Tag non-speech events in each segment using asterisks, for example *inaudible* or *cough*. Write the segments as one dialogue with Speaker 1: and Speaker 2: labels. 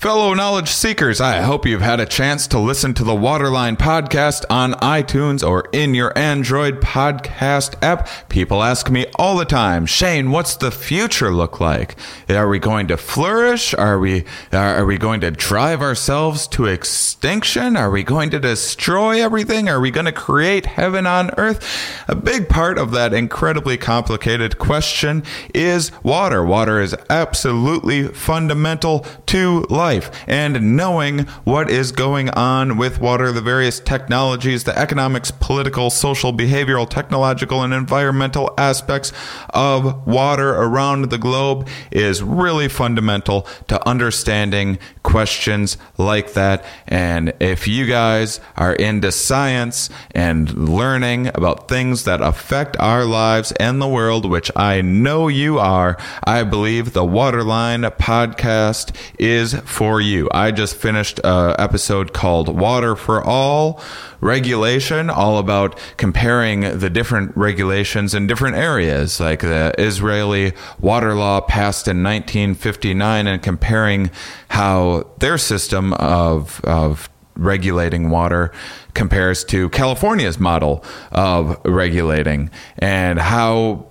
Speaker 1: Fellow knowledge seekers, I hope you've had a chance to listen to the Waterline podcast on iTunes or in your Android podcast app. People ask me all the time, Shane, what's the future look like? Are we going to flourish? Are we are we going to drive ourselves to extinction? Are we going to destroy everything? Are we going to create heaven on earth? A big part of that incredibly complicated question is water. Water is absolutely fundamental to life life and knowing what is going on with water, the various technologies, the economics, political, social, behavioral, technological, and environmental aspects of water around the globe is really fundamental to understanding questions like that. And if you guys are into science and learning about things that affect our lives and the world, which I know you are, I believe the Waterline podcast is for you. I just finished an episode called Water for All Regulation, all about comparing the different regulations in different areas, like the Israeli water law passed in 1959, and comparing how their system of, of regulating water compares to California's model of regulating and how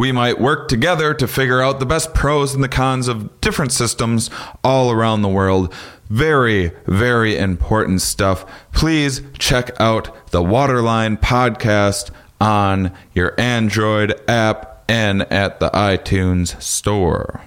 Speaker 1: we might work together to figure out the best pros and the cons of different systems all around the world. Very, very important stuff. Please check out the Waterline podcast on your Android app and at the iTunes store.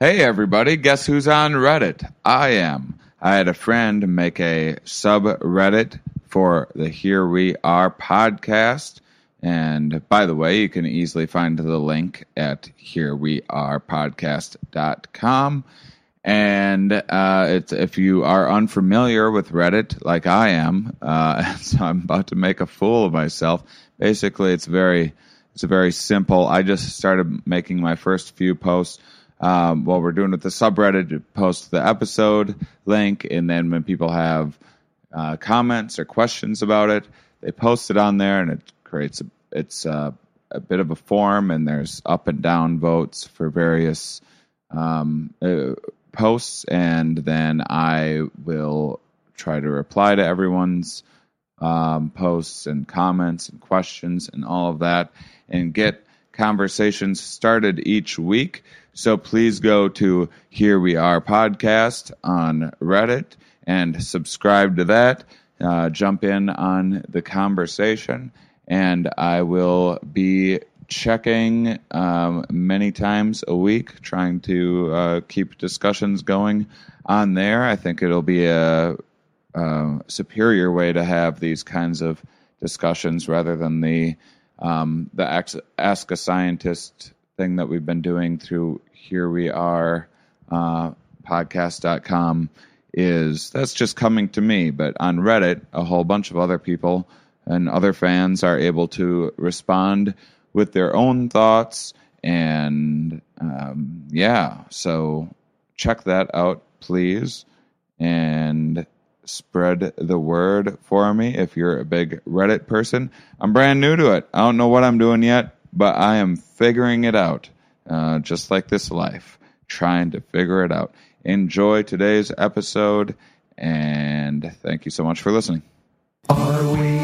Speaker 1: Hey, everybody, guess who's on Reddit? I am. I had a friend make a subreddit for the Here We Are podcast and by the way, you can easily find the link at herewearepodcast.com. And uh, it's if you are unfamiliar with Reddit, like I am, uh, *laughs* so I'm about to make a fool of myself. Basically, it's very it's very simple. I just started making my first few posts. Um, what we're doing with the subreddit, post the episode link, and then when people have uh, comments or questions about it, they post it on there, and it creates a it's uh, a bit of a form, and there's up and down votes for various um, uh, posts, and then I will try to reply to everyone's um, posts and comments and questions and all of that, and get conversations started each week. So please go to Here We Are podcast on Reddit and subscribe to that. Uh, jump in on the conversation and I will be checking um, many times a week, trying to uh, keep discussions going on there. I think it'll be a, a, superior way to have these kinds of discussions rather than the um, the ask, ask, a scientist thing that we've been doing through here we are uh, podcast.com is that's just coming to me but on reddit a whole bunch of other people and other fans are able to respond with their own thoughts. And um, yeah, so check that out, please, and spread the word for me if you're a big Reddit person. I'm brand new to it. I don't know what I'm doing yet, but I am figuring it out, uh, just like this life, trying to figure it out. Enjoy today's episode, and thank you so much for listening.
Speaker 2: Are we?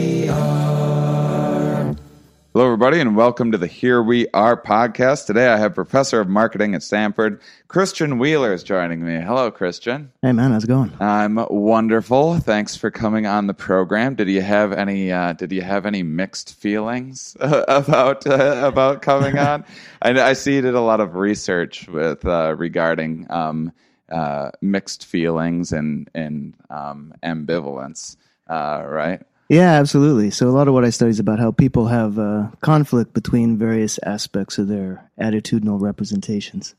Speaker 1: Hello, everybody, and welcome to the Here We Are podcast. Today I have Professor of Marketing at Stanford, Christian Wheeler, is joining me. Hello, Christian.
Speaker 3: Hey, man, how's it going?
Speaker 1: I'm wonderful. Thanks for coming on the program. Did you have any? Uh, did you have any mixed feelings about uh, about coming *laughs* on? I, I, see you did a lot of research with uh, regarding um, uh, mixed feelings and and um, ambivalence, uh, right?
Speaker 3: Yeah, absolutely. So a lot of what I study is about how people have uh, conflict between various aspects of their attitudinal representations.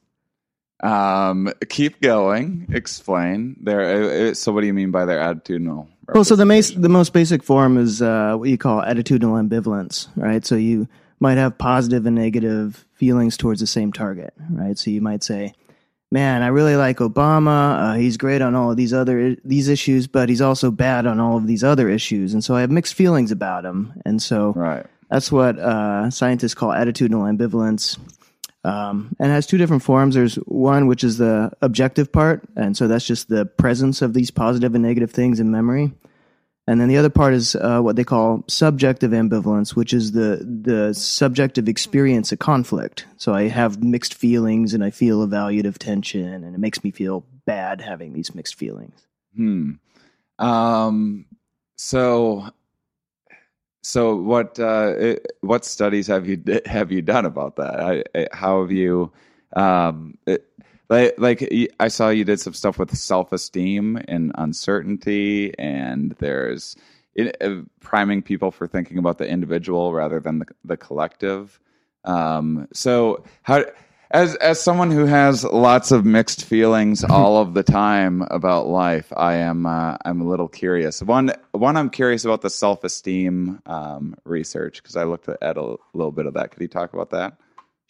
Speaker 1: Um, keep going. Explain. There. Uh, uh, so, what do you mean by their attitudinal?
Speaker 3: Well, so the, mas- the most basic form is uh, what you call attitudinal ambivalence, right? So you might have positive and negative feelings towards the same target, right? So you might say, "Man, I really like Obama. Uh, he's great on all of these other these issues, but he's also bad on all of these other issues." And so I have mixed feelings about him. And so
Speaker 1: Right.
Speaker 3: that's what uh, scientists call attitudinal ambivalence. Um, and it has two different forms. There's one which is the objective part, and so that's just the presence of these positive and negative things in memory. And then the other part is uh, what they call subjective ambivalence, which is the the subjective experience of conflict. So I have mixed feelings, and I feel evaluative tension, and it makes me feel bad having these mixed feelings.
Speaker 1: Hmm. Um. So. So what uh, what studies have you have you done about that? I, I, how have you um, it, like like I saw you did some stuff with self esteem and uncertainty, and there's it, uh, priming people for thinking about the individual rather than the, the collective. Um, so how as as someone who has lots of mixed feelings *laughs* all of the time about life, I am uh, I'm a little curious. One one I'm curious about the self esteem um, research because I looked at a little bit of that. Could you talk about that?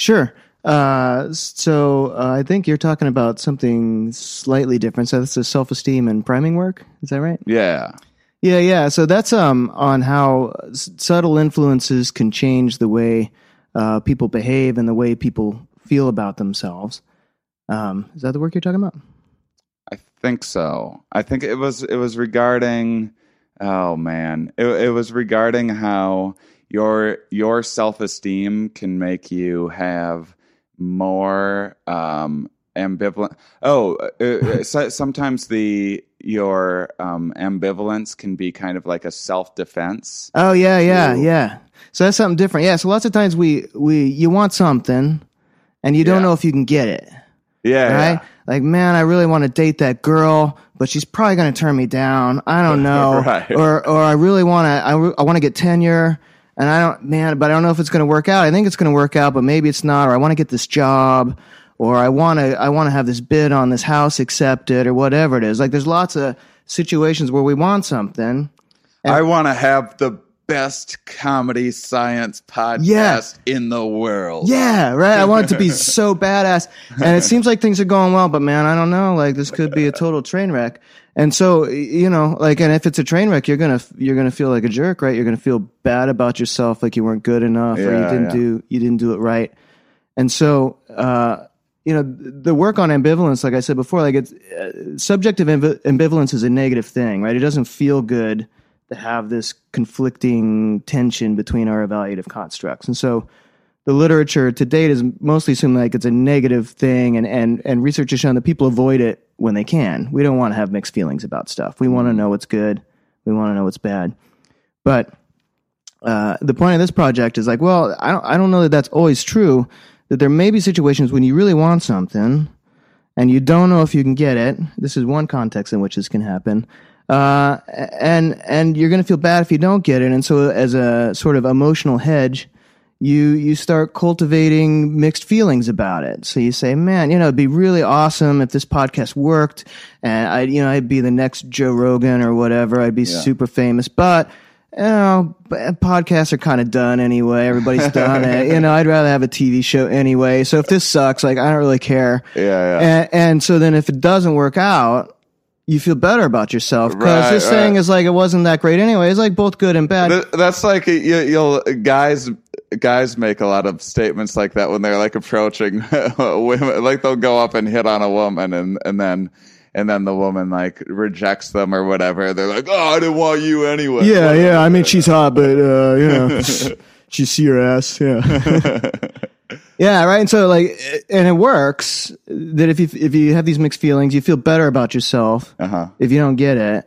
Speaker 3: Sure. Uh, so uh, I think you're talking about something slightly different. So that's the self-esteem and priming work. Is that right?
Speaker 1: Yeah.
Speaker 3: Yeah, yeah. So that's um on how s- subtle influences can change the way uh, people behave and the way people feel about themselves. Um, is that the work you're talking about?
Speaker 1: I think so. I think it was it was regarding oh man. It it was regarding how your your self-esteem can make you have more um ambivalent Oh, uh, uh, so, sometimes the your um ambivalence can be kind of like a self-defense.
Speaker 3: Oh yeah, yeah,
Speaker 1: Ooh.
Speaker 3: yeah. So that's something different. Yeah. So lots of times we we you want something, and you don't
Speaker 1: Yeah.
Speaker 3: know if you can get it.
Speaker 1: Yeah.
Speaker 3: right?
Speaker 1: yeah.
Speaker 3: Like, man, I really want to date that girl, but she's probably going to turn me down. I don't *laughs* know.
Speaker 1: Right.
Speaker 3: Or, or I really want to, I, I want to get tenure and I don't, man, but I don't know if it's going to work out. I think it's going to work out, but maybe it's not. Or I want to get this job or I want to, I want to have this bid on this house accepted or whatever it is. Like, there's lots of situations where we want something.
Speaker 1: I want to have the best comedy science podcast
Speaker 3: Yeah.
Speaker 1: in the world.
Speaker 3: Yeah, right. I want it to be *laughs* so badass. And it seems like things are going well, but man, I don't know. Like this could be a total train wreck. And so, you know, like, and if it's a train wreck, you're gonna you're gonna feel like a jerk, right? You're gonna feel bad about yourself, like you weren't good enough, or you didn't
Speaker 1: yeah.
Speaker 3: do you didn't do it right. And so, uh, you know, the work on ambivalence, like I said before, like it's uh, subjective ambi- ambivalence is a negative thing, right? It doesn't feel good to have this conflicting tension between our evaluative constructs. And so the literature to date is mostly assumed like it's a negative thing and, and, and research has shown that people avoid it when they can. We don't want to have mixed feelings about stuff. We want to know what's good. We want to know what's bad. But uh, the point of this project is like, well, I don't, I don't know that that's always true. That there may be situations when you really want something and you don't know if you can get it. This is one context in which this can happen. Uh, and and you're going to feel bad if you don't get it. And so, as a sort of emotional hedge, you you start cultivating mixed feelings about it. So you say, "Man, you know, it'd be really awesome if this podcast worked, and I, you know, I'd be the next Joe Rogan or whatever. I'd be super famous." But you know, podcasts are kind of done anyway. Everybody's *laughs* done it. You know, I'd rather have a TV show anyway. So if this sucks, like I don't really care.
Speaker 1: Yeah, yeah.
Speaker 3: And, and so then if it doesn't work out, you feel better about yourself because
Speaker 1: Right,
Speaker 3: this thing is like it wasn't that great anyway. It's like both good and bad.
Speaker 1: That's like you, you'll guys guys make a lot of statements like that when they're like approaching *laughs* women like they'll go up and hit on a woman and and then and then the woman like rejects them or whatever they're like oh I didn't want you anyway
Speaker 3: yeah, yeah. I mean, she's hot, but uh, you *laughs* know, she see her ass. Yeah, *laughs* yeah, right. And so, like, and it works that if you if you have these mixed feelings, you feel better about yourself
Speaker 1: uh-huh
Speaker 3: if you don't get it.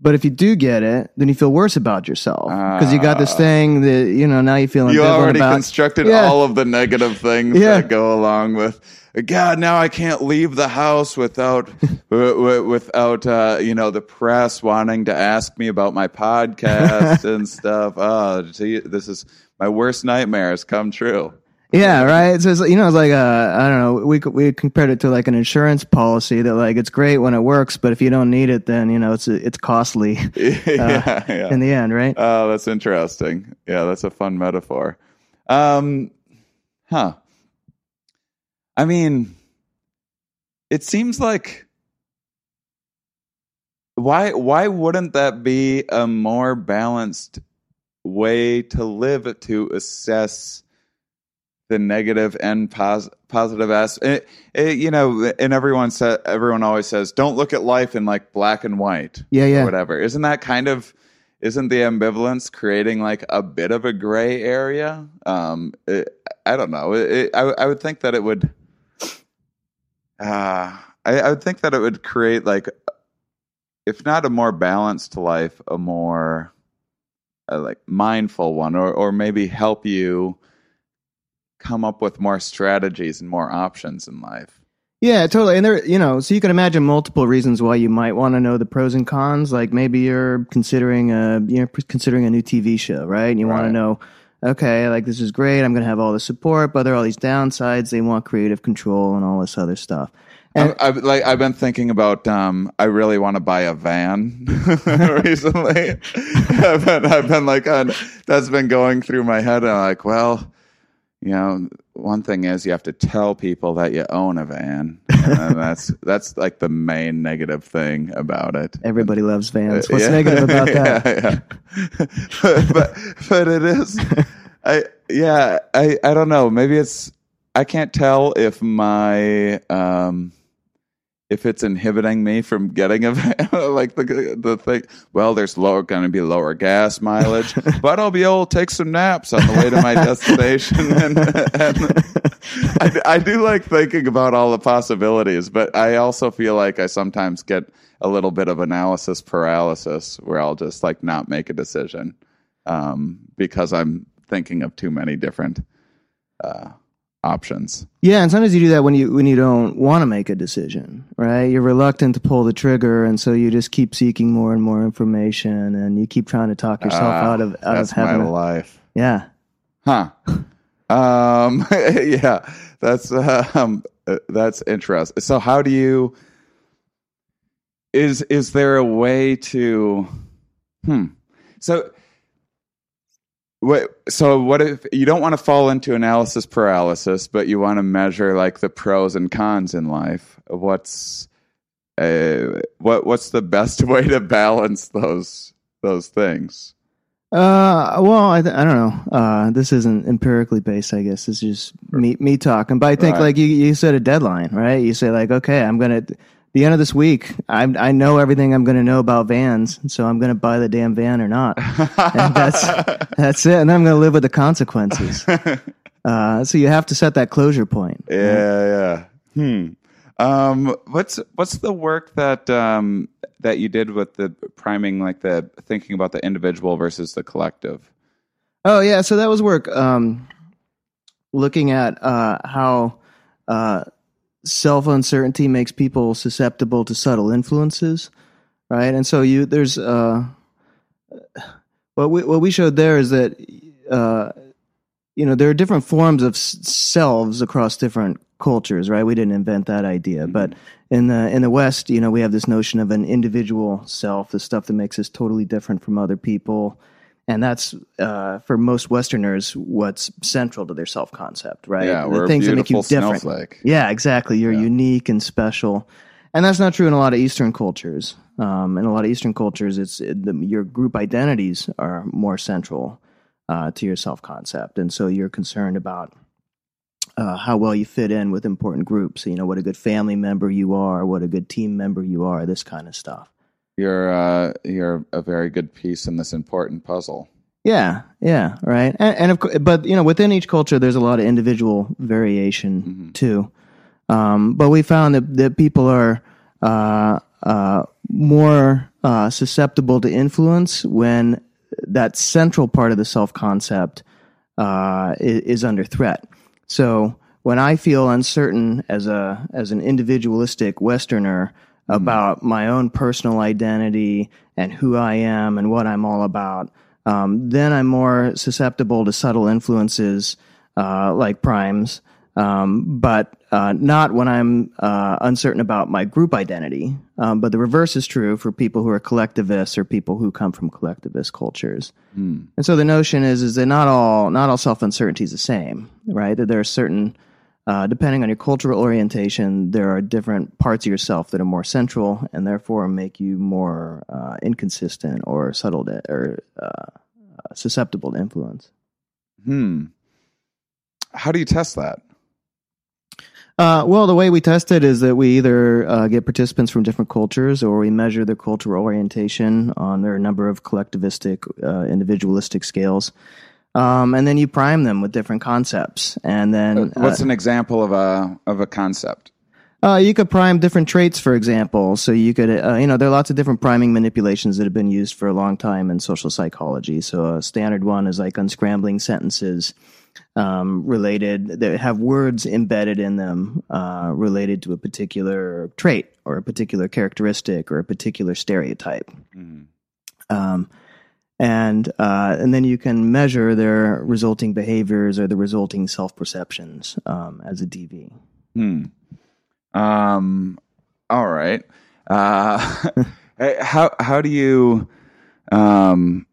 Speaker 3: But if you do get it, then you feel worse about yourself because you got this thing that you know now you feel
Speaker 1: you already
Speaker 3: about.
Speaker 1: constructed
Speaker 3: Yeah.
Speaker 1: all of the negative things
Speaker 3: Yeah.
Speaker 1: that go along with God. Now I can't leave the house without *laughs* w- w- without uh, you know the press wanting to ask me about my podcast *laughs* and stuff. Oh, this is my worst nightmare has come true.
Speaker 3: Yeah, right. So it's, you know, it's like uh, I don't know. We we compared it to like an insurance policy that like it's great when it works, but if you don't need it, then you know it's it's costly *laughs*
Speaker 1: yeah, yeah.
Speaker 3: in the end, right?
Speaker 1: Oh, that's interesting. Yeah, that's a fun metaphor. Um, huh. I mean, it seems like why why wouldn't that be a more balanced way to live to assess the negative and pos- positive aspect? you know, and everyone sa- everyone always says, "Don't look at life in like black and white."
Speaker 3: Yeah,
Speaker 1: or
Speaker 3: yeah.
Speaker 1: whatever. Isn't that kind of isn't the ambivalence creating like a bit of a gray area? Um, it, I don't know. It, it, I, I would think that it would. Uh, I, I would think that it would create like, if not a more balanced life, a more uh, like mindful one, or or maybe help you come up with more strategies and more options in life.
Speaker 3: Yeah, totally. And there, you know, so you can imagine multiple reasons why you might want to know the pros and cons. Like maybe you're considering a, you're considering a new TV show, right? And you want to know, okay, like this is great. I'm going to have all the support, but there are all these downsides. They want creative control and all this other stuff. And
Speaker 1: I've, I've, like I've been thinking about. Um, I really want to buy a van *laughs* recently. *laughs* I've been, I've been like, on, that's been going through my head. And I'm like, well, you know, one thing is you have to tell people that you own a van, *laughs* and that's that's like the main negative thing about it.
Speaker 3: everybody loves vans. What's
Speaker 1: Yeah.
Speaker 3: negative *laughs* about that?
Speaker 1: yeah, yeah. but, *laughs* but but it is. I yeah. I I don't know. Maybe it's. I can't tell if my um if it's inhibiting me from getting a *laughs* like the the thing. Well, there's lower going to be lower gas mileage, *laughs* but I'll be able to take some naps on the way to my *laughs* destination. And, and I, I do like thinking about all the possibilities, but I also feel like I sometimes get a little bit of analysis paralysis, where I'll just like not make a decision um, because I'm thinking of too many different uh, options.
Speaker 3: Yeah, and sometimes you do that when you when you don't want to make a decision, right? You're reluctant to pull the trigger, and so you just keep seeking more and more information, and you keep trying to talk yourself
Speaker 1: Ah,
Speaker 3: out of out of
Speaker 1: that's my
Speaker 3: having. A,
Speaker 1: life.
Speaker 3: yeah,
Speaker 1: Huh. um, *laughs* yeah, that's um, uh, that's interesting. So, how do you? Is is there a way to? Hmm. So, what? So, what if you don't want to fall into analysis paralysis, but you want to measure like the pros and cons in life? What's uh, what? What's the best *laughs* way to balance those those things?
Speaker 3: Uh, well, I, th- I don't know. Uh, this isn't empirically based, I guess. This is just me, me talking. But I think
Speaker 1: Right.
Speaker 3: like you, you set a deadline, right? You say like, okay, I'm going to, the end of this week, I, I know everything I'm going to know about vans. So I'm going to buy the damn van or not. And that's, *laughs* that's it. And I'm going to live with the consequences. *laughs* Uh, so you have to set that closure point.
Speaker 1: Yeah, yeah. Hmm. Um, what's what's the work that um, that you did with the priming, like the thinking about the individual versus the collective?
Speaker 3: Oh yeah, so that was work. Um, looking at uh, how uh, self uncertainty makes people susceptible to subtle influences, right? And so you there's uh, what we what we showed there is that uh, you know there are different forms of s- selves across different cultures, right? We didn't invent that idea, but in the in the West, you know, we have this notion of an individual self, the stuff that makes us totally different from other people and that's uh, for most Westerners what's central to their self concept, right?
Speaker 1: Yeah,
Speaker 3: the things that make you different.
Speaker 1: snowflake.
Speaker 3: Yeah, exactly. You're
Speaker 1: Yeah.
Speaker 3: unique and special, and that's not true in a lot of Eastern cultures. Um, in a lot of Eastern cultures, it's it, the, your group identities are more central uh, to your self concept, and so you're concerned about. Uh, how well you fit in with important groups, you know what a good family member you are, what a good team member you are, this kind of stuff.
Speaker 1: You're uh, you're a very good piece in this important puzzle.
Speaker 3: Yeah, yeah, right. And, and of course, but you know, within each culture, there's a lot of individual variation
Speaker 1: Mm-hmm.
Speaker 3: too. Um, but we found that that people are uh, uh, more uh, susceptible to influence when that central part of the self concept uh, is, is under threat. So when I feel uncertain as a as an individualistic Westerner about my own personal identity and who I am and what I'm all about, um, then I'm more susceptible to subtle influences uh, like primes Um, but uh, not when I'm uh, uncertain about my group identity. Um, but the reverse is true for people who are collectivists or people who come from collectivist cultures. And so the notion is is that not all not all self uncertainty is the same, right? That there are certain uh, depending on your cultural orientation, there are different parts of yourself that are more central and therefore make you more uh, inconsistent or subtle to, or uh, susceptible to influence.
Speaker 1: Hmm. How do you test that?
Speaker 3: Uh, well, the way we test it is that we either uh, get participants from different cultures or we measure their cultural orientation on their number of collectivistic, uh, individualistic scales. Um, and then you prime them with different concepts. And then
Speaker 1: What's an example of a of a concept?
Speaker 3: Uh, you could prime different traits, for example. So you could, uh, you know, there are lots of different priming manipulations that have been used for a long time in social psychology. So a standard one is like unscrambling sentences um, related that have words embedded in them uh, related to a particular trait or a particular characteristic or a particular stereotype. Um, and uh, and then you can measure their resulting behaviors or the resulting self perceptions um, as a DV.
Speaker 1: Hmm. Um. All right. Uh, *laughs* how how do you? Um.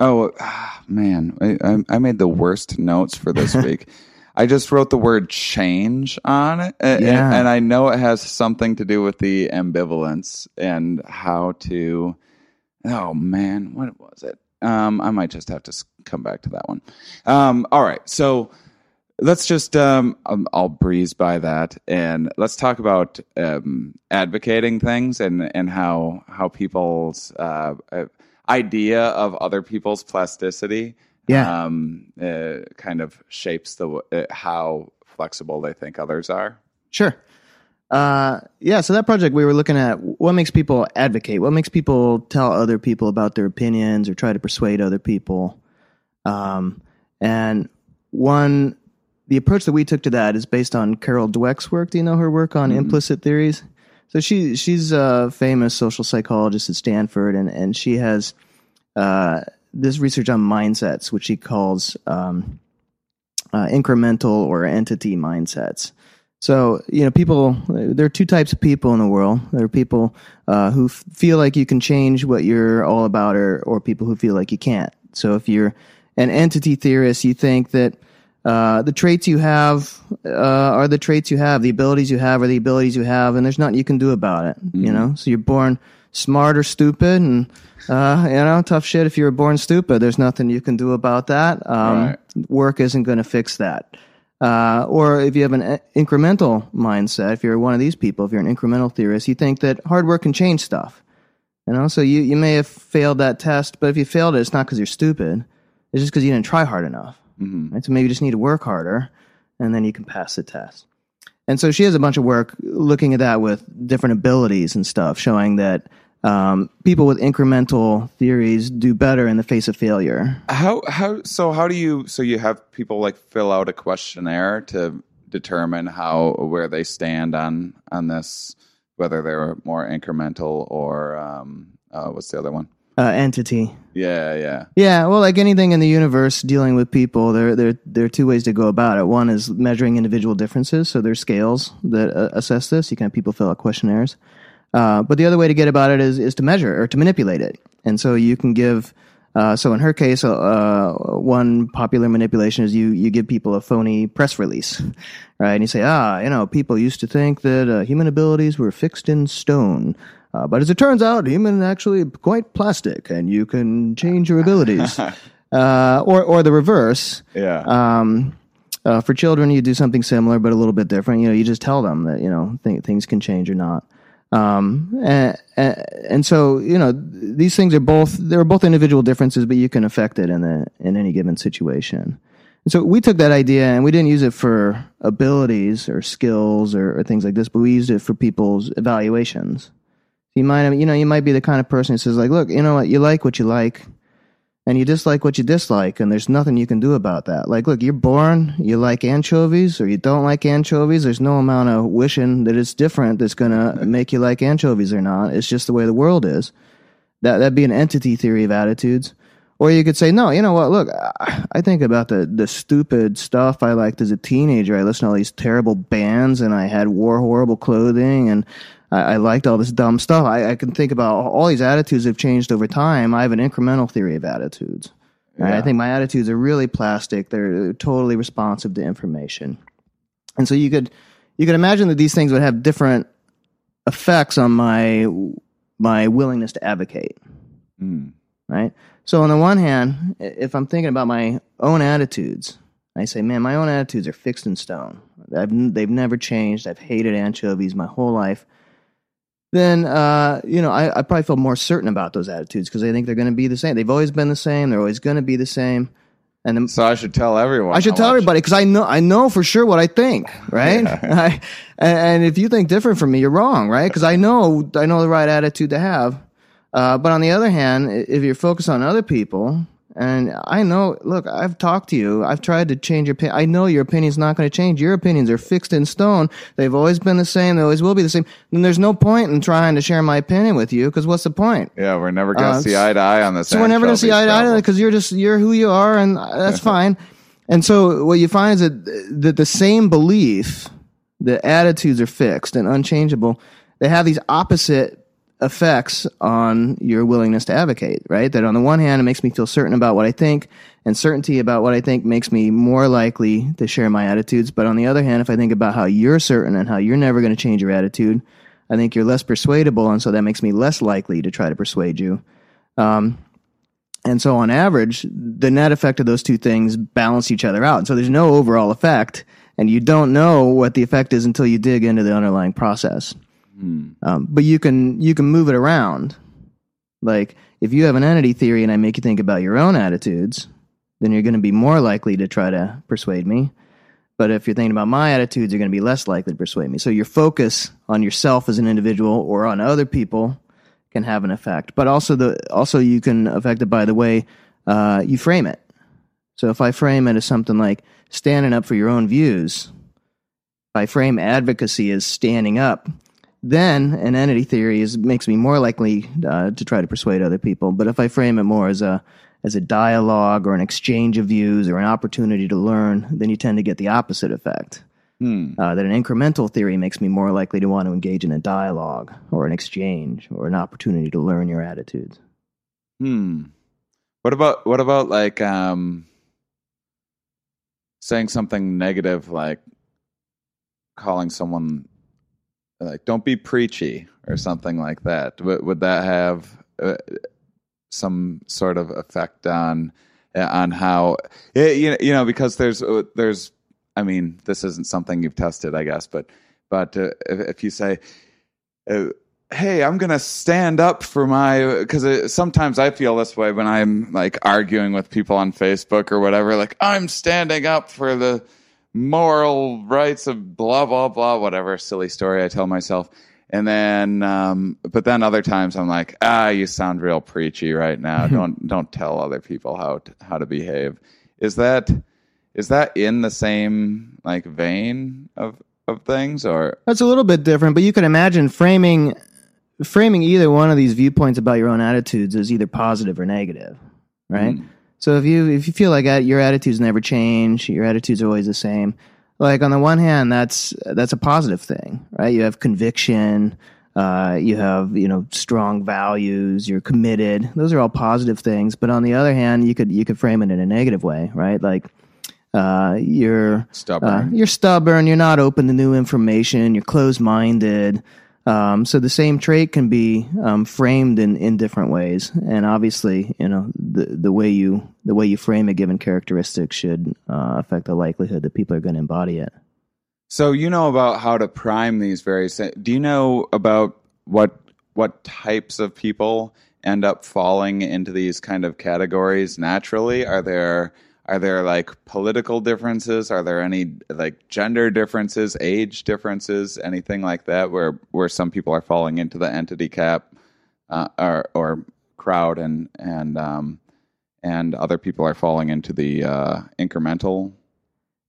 Speaker 1: Oh *sighs* man, I, I- I made the worst notes for this *laughs* week. I just wrote the word change on it, and,
Speaker 3: Yeah.
Speaker 1: and I know it has something to do with the ambivalence and how to. Oh man, what was it? Um, I might just have to come back to that one. Um, all right, so let's just um, um, I'll breeze by that, and let's talk about um, advocating things and and how how people's uh, uh, idea of other people's plasticity,
Speaker 3: Yeah.
Speaker 1: um, uh, kind of shapes the uh, how flexible they think others are.
Speaker 3: Sure. Uh, yeah, so that project we were looking at what makes people advocate, what makes people tell other people about their opinions or try to persuade other people. Um, and one, the approach that we took to that is based on Carol Dweck's work. Do you know her work on implicit theories? So she she's a famous social psychologist at Stanford, and and she has uh, this research on mindsets, which she calls um, uh, incremental or entity mindsets. So, you know, people, there are two types of people in the world. There are people uh, who f- feel like you can change what you're all about, or, or people who feel like you can't. So, if you're an entity theorist, you think that uh, the traits you have uh, are the traits you have, the abilities you have are the abilities you have, and there's nothing you can do about it. You know, so you're born smart or stupid, and uh, you know, tough shit. If you were born stupid, there's nothing you can do about that. Um,
Speaker 1: Right.
Speaker 3: Work isn't going to fix that. Uh, or if you have an uh, incremental mindset, if you're one of these people, if you're an incremental theorist, you think that hard work can change stuff. You know, so you, you may have failed that test, but if you failed it, it's not because you're stupid. It's just because you didn't try hard enough. Right? So maybe you just need to work harder, and then you can pass the test. And so she has a bunch of work looking at that with different abilities and stuff, showing that um, people with incremental theories do better in the face of failure.
Speaker 1: How how so? How do you so you have people like fill out a questionnaire to determine how where they stand on on this, whether they're more incremental or um, uh, what's the other one?
Speaker 3: Uh, entity.
Speaker 1: Yeah, yeah.
Speaker 3: Yeah, well, like anything in the universe dealing with people, there there there are two ways to go about it. One is measuring individual differences, so there's scales that uh, assess this. You can have people fill out questionnaires, uh, but the other way to get about it is is to measure or to manipulate it. And so you can give. Uh, so in her case, uh, one popular manipulation is you you give people a phony press release, *laughs* right? And you say, ah, you know, people used to think that uh, human abilities were fixed in stone. Uh, but as it turns out, human actually quite plastic, and you can change your abilities. *laughs* uh, or or the reverse.
Speaker 1: Yeah.
Speaker 3: Um, uh, for children, you do something similar, but a little bit different. You know, you just tell them that you know th- things can change or not. Um, and, and so you know these things are both there are both individual differences, but you can affect it in the in any given situation. And so we took that idea and we didn't use it for abilities or skills or, or things like this, but we used it for people's evaluations. You might, you know, you might be the kind of person who says, like, look, you know what, you like what you like, and you dislike what you dislike, and there's nothing you can do about that. Like, look, you're born, you like anchovies, or you don't like anchovies. There's no amount of wishing that it's different that's gonna make you like anchovies or not. It's just the way the world is. That that'd be an entity theory of attitudes. Or you could say, no, you know what? Look, I I think about the, the stupid stuff I liked as a teenager. I listened to all these terrible bands and I had wore horrible clothing and I, I liked all this dumb stuff. I, I can think about all these attitudes have changed over time. I have an incremental theory of attitudes. Right? I think my attitudes are really plastic. They're totally responsive to information. And so you could you could imagine that these things would have different effects on my my willingness to advocate
Speaker 1: Hmm.
Speaker 3: right? So on the one hand, if I'm thinking about my own attitudes, I say, man, my own attitudes are fixed in stone. I've, they've never changed. I've hated anchovies my whole life. Then, uh, you know, I, I probably feel more certain about those attitudes because I think they're going to be the same. They've always been the same. They're always going to be the same. And
Speaker 1: So I should tell everyone.
Speaker 3: I should tell
Speaker 1: much-
Speaker 3: everybody because I know I know for sure what I think, right? *laughs* I, and, and if you think different from me, you're wrong, right? Because I know I know the right attitude to have. Uh, but on the other hand, if you're focused on other people, and I know, look, I've talked to you. I've tried to change your opinion. I know your opinion's not going to change. Your opinions are fixed in stone. They've always been the same. They always will be the same. And there's no point in trying to share my opinion with you because what's the point?
Speaker 1: Yeah, we're never gonna
Speaker 3: Uh,
Speaker 1: see eye to eye on this.
Speaker 3: So we're never going to see eye to eye because you're just you're who you are, and that's *laughs* fine. And so what you find is that that the same belief, the attitudes are fixed and unchangeable. They have these opposite effects on your willingness to advocate. Right? That on the one hand, it makes me feel certain about what I think, and certainty about what I think makes me more likely to share my attitudes. But on the other hand, if I think about how you're certain and how you're never going to change your attitude, I think you're less persuadable, and so that makes me less likely to try to persuade you. Um, and so on average, the net effect of those two things balance each other out. And so there's no overall effect, and you don't know what the effect is until you dig into the underlying process. Um, but you can you can move it around. Like if you have an entity theory and I make you think about your own attitudes, then you're going to be more likely to try to persuade me. But if you're thinking about my attitudes, you're going to be less likely to persuade me. So your focus on yourself as an individual or on other people can have an effect. But also the also you can affect it by the way uh, you frame it. So if I frame it as something like standing up for your own views, if I frame advocacy as standing up, then an entity theory is makes me more likely uh, to try to persuade other people. But if I frame it more as a as a dialogue or an exchange of views or an opportunity to learn, then you tend to get the opposite effect.
Speaker 1: Hmm.
Speaker 3: Uh, that an incremental theory makes me more likely to want to engage in a dialogue or an exchange or an opportunity to learn your attitudes.
Speaker 1: Hmm. What about what about like um saying something negative like calling someone like don't be preachy or something like that. Would, would that have uh, some sort of effect on on how eh, you know, you know because there's uh, there's I mean this isn't something you've tested I guess but but uh, if, if you say uh, hey i'm gonna stand up for my because sometimes i feel this way when i'm like arguing with people on facebook or whatever like i'm standing up for the moral rights of blah blah blah whatever silly story i tell myself. And then um but then other times i'm like ah you sound real preachy right now. *laughs* Don't don't tell other people how to, how to behave. Is that is that in the same like vein of of things or?
Speaker 3: That's a little bit different, but you can imagine framing framing either one of these viewpoints about your own attitudes as either positive or negative, right? So if you if you feel like your attitudes never change, your attitudes are always the same. Like on the one hand, that's that's a positive thing, right? You have conviction, uh, you have you know strong values, you're committed. Those are all positive things. But on the other hand, you could you could frame it in a negative way, right? Like uh, you're
Speaker 1: stubborn
Speaker 3: uh, you're stubborn. You're not open to new information. You're closed minded. Um, so the same trait can be um, framed in, in different ways, and obviously, you know, the the way you the way you frame a given characteristic should uh, affect the likelihood that people are going to embody it.
Speaker 1: So you know about how to prime these various. Do you know about what what types of people end up falling into these kind of categories naturally? Are there are there like political differences? Are there any like gender differences, age differences, anything like that, where where some people are falling into the entity cap uh, or or crowd, and and um, and other people are falling into the uh, incremental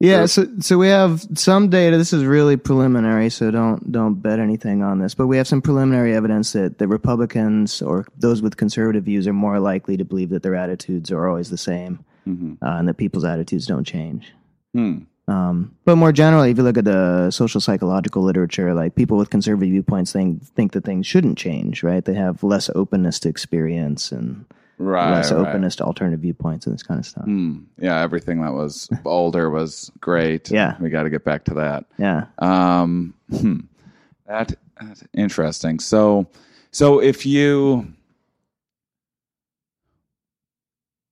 Speaker 3: Yeah, so so we have some data. This is really preliminary, so don't don't bet anything on this. But we have some preliminary evidence that the Republicans or those with conservative views are more likely to believe that their attitudes are always the same,
Speaker 1: Mhm.
Speaker 3: uh, and that people's attitudes don't change.
Speaker 1: Hmm.
Speaker 3: Um, but more generally, if you look at the social psychological literature, like people with conservative viewpoints think think that things shouldn't change, right? They have less openness to experience and
Speaker 1: Right.
Speaker 3: less
Speaker 1: right.
Speaker 3: openness to alternative viewpoints and this kind of stuff.
Speaker 1: Hmm. Yeah, everything that was older was great. *laughs*
Speaker 3: Yeah.
Speaker 1: we got to get back to that.
Speaker 3: Yeah.
Speaker 1: Um, hmm. that that's interesting. So, so if you,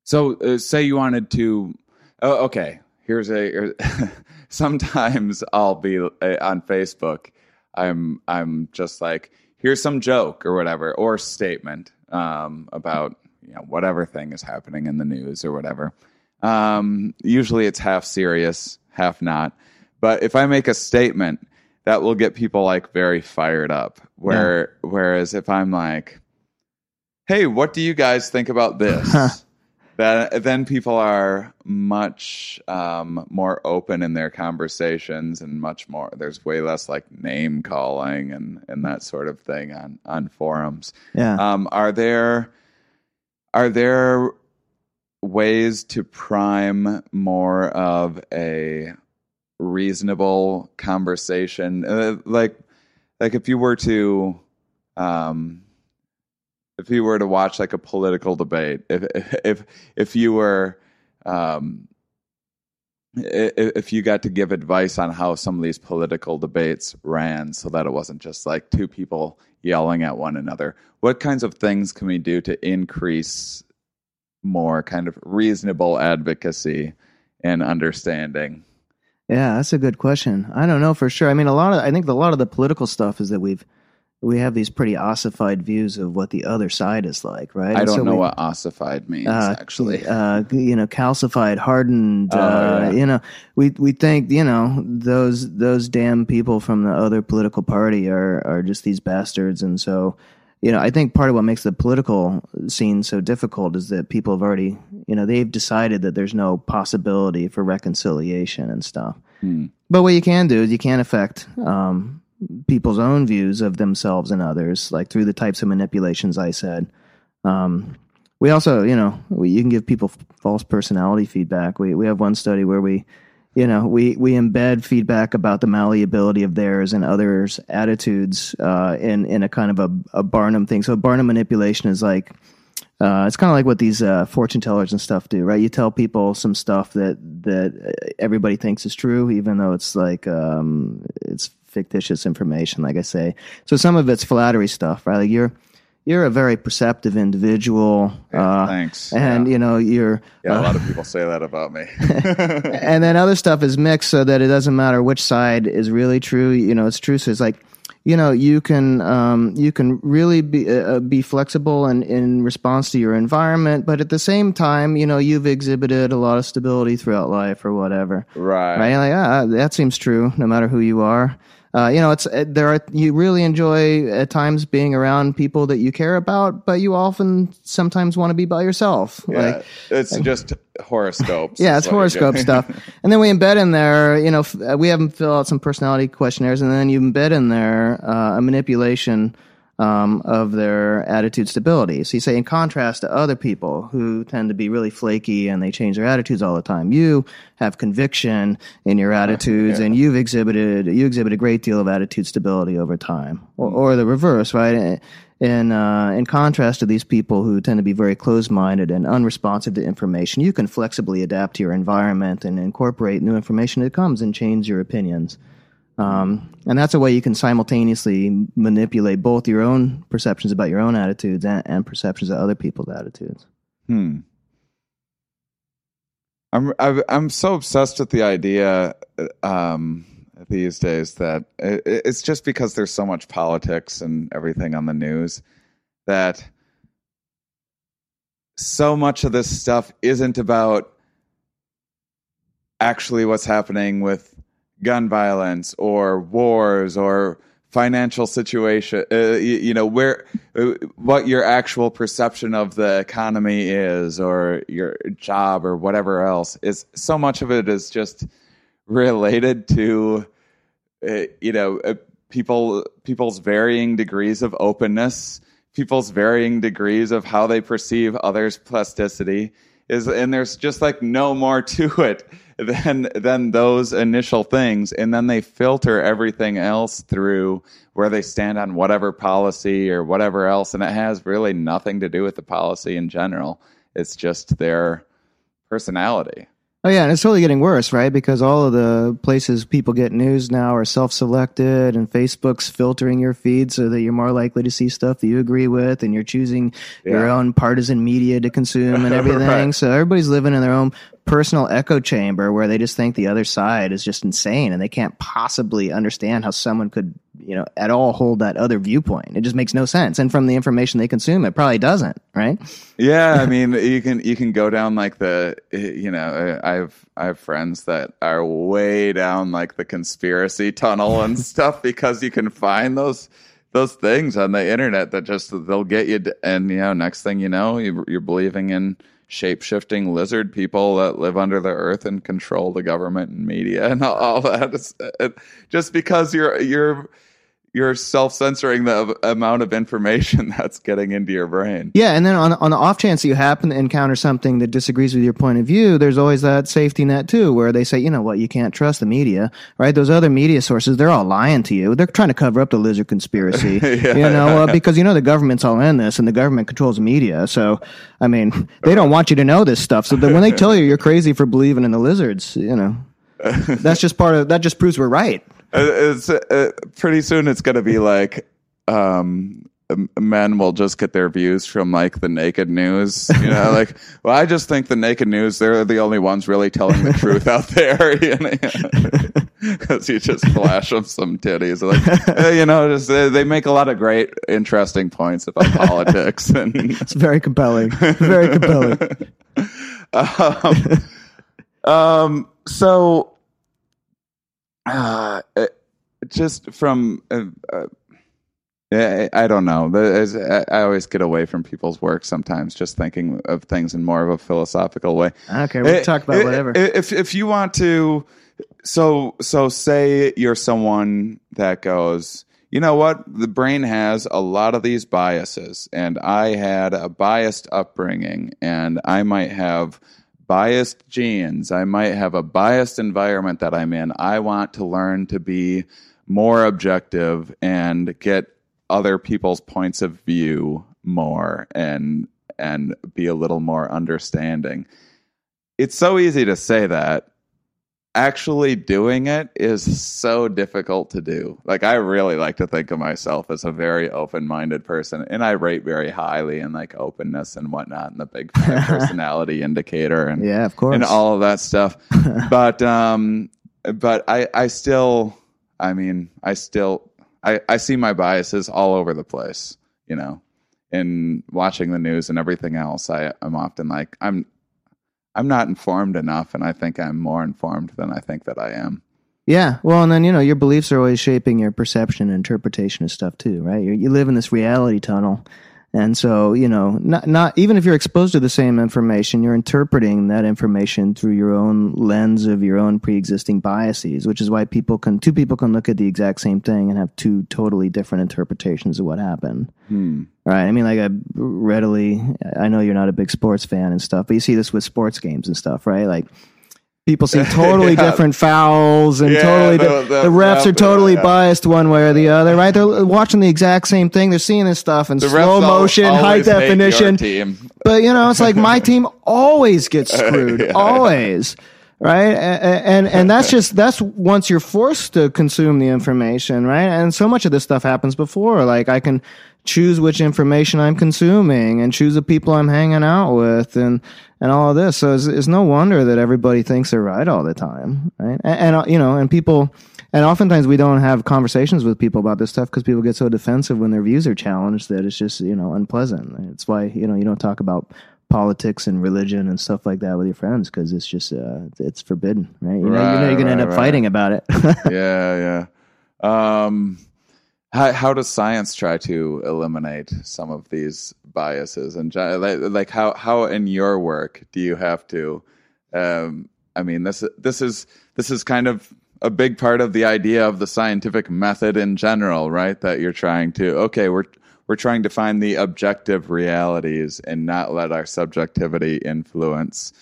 Speaker 1: so uh, say you wanted to, oh, okay. Here's a. *laughs* sometimes I'll be uh, on Facebook. I'm I'm just like here's some joke or whatever or statement um, about you know whatever thing is happening in the news or whatever. Um, usually it's half serious, half not. But if I make a statement, that will get people like very fired up. Where whereas if I'm like, "Hey, what do you guys think about this?" *laughs* that then people are much um, more open in their conversations and much more. There's way less like name calling and and that sort of thing on on forums.
Speaker 3: Yeah.
Speaker 1: Um, are there are there ways to prime more of a reasonable conversation? Uh, like like if you were to um, if you were to watch like a political debate, if if if you were um, if you got to give advice on how some of these political debates ran so that it wasn't just like two people yelling at one another what kinds of things can we do to increase more kind of reasonable advocacy and understanding
Speaker 3: Yeah, that's a good question. I don't know for sure. I mean, a lot of I think a lot of the political stuff is that we've we have these pretty ossified views of what the other side is like, right?
Speaker 1: i
Speaker 3: And
Speaker 1: don't
Speaker 3: so
Speaker 1: know
Speaker 3: we-
Speaker 1: what ossified means
Speaker 3: uh,
Speaker 1: actually *laughs*
Speaker 3: uh, you know, calcified, hardened.
Speaker 1: Oh,
Speaker 3: uh,
Speaker 1: yeah.
Speaker 3: You know, we we think you know those those damn people from the other political party are are just these bastards, and so you know, I think part of what makes the political scene so difficult is that people have already, you know, they've decided that there's no possibility for reconciliation and stuff.
Speaker 1: Hmm.
Speaker 3: But what you can do is you can affect um, people's own views of themselves and others, like through the types of manipulations I said. Um, we also, you know, we, you can give people false personality feedback. We we have one study where we, you know, we we embed feedback about the malleability of theirs and others' attitudes uh, in in a kind of a, a Barnum thing. So Barnum manipulation is like. Uh, it's kind of like what these uh, fortune tellers and stuff do, right? You tell people some stuff that that everybody thinks is true, even though it's like um, it's fictitious information. Like I say, so some of it's flattery stuff, right? Like you're you're a very perceptive individual,
Speaker 1: Yeah,
Speaker 3: uh,
Speaker 1: thanks
Speaker 3: and
Speaker 1: yeah.
Speaker 3: you know you're
Speaker 1: yeah a lot of people say that about me *laughs* *laughs*
Speaker 3: and then other stuff is mixed so that it doesn't matter which side is really true. You know, it's true. So it's like, you know, you can um, you can really be uh, be flexible and in response to your environment, but at the same time, you know, you've exhibited a lot of stability throughout life or whatever.
Speaker 1: right
Speaker 3: Right? Like, ah, that seems true, no matter who you are. Uh, you know, it's uh, there are you really enjoy at times being around people that you care about, but you often sometimes want to be by yourself.
Speaker 1: yeah,
Speaker 3: Like,
Speaker 1: it's just horoscopes *laughs*
Speaker 3: yeah, it's horoscope stuff. *laughs* And then we embed in there, you know, f- uh, we have them fill out some personality questionnaires, and then you embed in there uh, a manipulation um, of their attitude stability. So you say, in contrast to other people who tend to be really flaky and they change their attitudes all the time, you have conviction in your *laughs* attitudes, and you've exhibited you exhibit a great deal of attitude stability over time, or, or the reverse, right? In uh, in contrast to these people who tend to be very closed-minded and unresponsive to information, you can flexibly adapt to your environment and incorporate new information that comes and change your opinions. Um, and that's a way you can simultaneously manipulate both your own perceptions about your own attitudes and, and perceptions of other people's attitudes.
Speaker 1: Hmm. I'm I've, I'm so obsessed with the idea um, these days that it, it's just because there's so much politics and everything on the news that so much of this stuff isn't about actually what's happening with gun violence or wars or financial situation uh, you, you know where uh, what your actual perception of the economy is or your job or whatever else is so much of it is just related to uh, you know uh, people people's varying degrees of openness people's varying degrees of how they perceive others plasticity is and there's just like no more to it than than those initial things. And then they filter everything else through where they stand on whatever policy or whatever else. And it has really nothing to do with the policy in general. It's just their personality
Speaker 3: Oh yeah, and it's totally getting worse, right? Because all of the places people get news now are self-selected, and Facebook's filtering your feed so that you're more likely to see stuff that you agree with, and you're choosing your own partisan media to consume and *laughs* everything.
Speaker 1: Right.
Speaker 3: So everybody's living in their own personal echo chamber where they just think the other side is just insane, and they can't possibly understand how someone could, you know, at all hold that other viewpoint. It just makes no sense. And from the information they consume, it probably doesn't, right?
Speaker 1: Yeah, I *laughs* mean, you can you can go down like the you know I have I have friends that are way down like the conspiracy tunnel and *laughs* stuff because you can find those those things on the internet that just they'll get you and you know next thing you know you, you're believing in shape shifting lizard people that live under the earth and control the government and media and all, *laughs* all that It's- it- just because you're you're you're self censoring the amount of information *laughs* that's getting into your brain.
Speaker 3: Yeah, and then on on the off chance that you happen to encounter something that disagrees with your point of view, there's always that safety net too, where they say, you know what, you can't trust the media, right? Those other media sources, they're all lying to you. They're trying to cover up the lizard conspiracy, *laughs* you know, uh, because you know the government's all in this, and the government controls the media. So, I mean, they don't want you to know this stuff. So then when they *laughs* tell you you're crazy for believing in the lizards, you know, that's just part of that. Just proves we're right.
Speaker 1: Uh, it's uh, pretty soon it's going to be like um men will just get their views from like the naked news you know like *laughs* well i just think the naked news they're the only ones really telling the truth out there *laughs* because *laughs* you just flash them some titties like eh, you know just they, they make a lot of great interesting points about politics and
Speaker 3: It's very compelling. Very compelling.
Speaker 1: um, um, so uh, just from uh, uh, I I don't know. The- I I always get away from people's work sometimes, just thinking of things in more of a philosophical way.
Speaker 3: Okay. We can
Speaker 1: Eh,
Speaker 3: talk about
Speaker 1: eh,
Speaker 3: whatever.
Speaker 1: eh, If if you want to, so so say you're someone that goes, you know what, the brain has a lot of these biases, and I had a biased upbringing, and I might have biased genes, I might have a biased environment that I'm in. I want to learn to be more objective and get other people's points of view more and and be a little more understanding it's so easy to say that actually doing it is so difficult to do like i really like to think of myself as a very open-minded person and i rate very highly in like openness and whatnot and the big *laughs* personality indicator and
Speaker 3: yeah, of course.
Speaker 1: and all of that stuff. *laughs* but um, but I I still I mean I still I I see my biases all over the place. You know, in watching the news and everything else. I I'm often like I'm I'm not informed enough, and I think I'm more informed than I think that I am.
Speaker 3: Yeah, well, and then you know your beliefs are always shaping your perception and interpretation of stuff too, right? You, you live in this reality tunnel, and so you know, not not even if you're exposed to the same information, you're interpreting that information through your own lens of your own pre-existing biases, which is why people can two people can look at the exact same thing and have two totally different interpretations of what happened.
Speaker 1: Hmm.
Speaker 3: Right. I mean, like, I readily, I know you're not a big sports fan and stuff, but you see this with sports games and stuff, right? Like, people see *laughs* totally
Speaker 1: Yeah.
Speaker 3: different fouls and
Speaker 1: Yeah,
Speaker 3: totally,
Speaker 1: the- the
Speaker 3: the, refs are totally
Speaker 1: yeah.
Speaker 3: biased one way or the other, right? They're watching the exact same thing. They're seeing this stuff in
Speaker 1: The
Speaker 3: slow motion, high
Speaker 1: always hate your
Speaker 3: definition.
Speaker 1: team.
Speaker 3: But you know, it's like my team *laughs* always gets screwed, *laughs* always. Right, A- a- and and that's just that's once you're forced to consume the information, right? And so much of this stuff happens before. Like I can choose which information I'm consuming and choose the people I'm hanging out with, and and all of this. So it's, it's no wonder that everybody thinks they're right all the time, right? And, and uh, you know, and people, and oftentimes we don't have conversations with people about this stuff because people get so defensive when their views are challenged that it's just you know unpleasant. It's why you know you don't talk about politics and religion and stuff like that with your friends because it's just uh, it's forbidden, right? You know, you know, you're gonna end up
Speaker 1: right.
Speaker 3: fighting about it. *laughs*
Speaker 1: yeah, yeah. Um, how, how does science try to eliminate some of these biases and like, like how how in your work do you have to? Um, I mean, this this is this is kind of a big part of the idea of the scientific method in general, right? That you're trying to okay, we're we're trying to find the objective realities and not let our subjectivity influence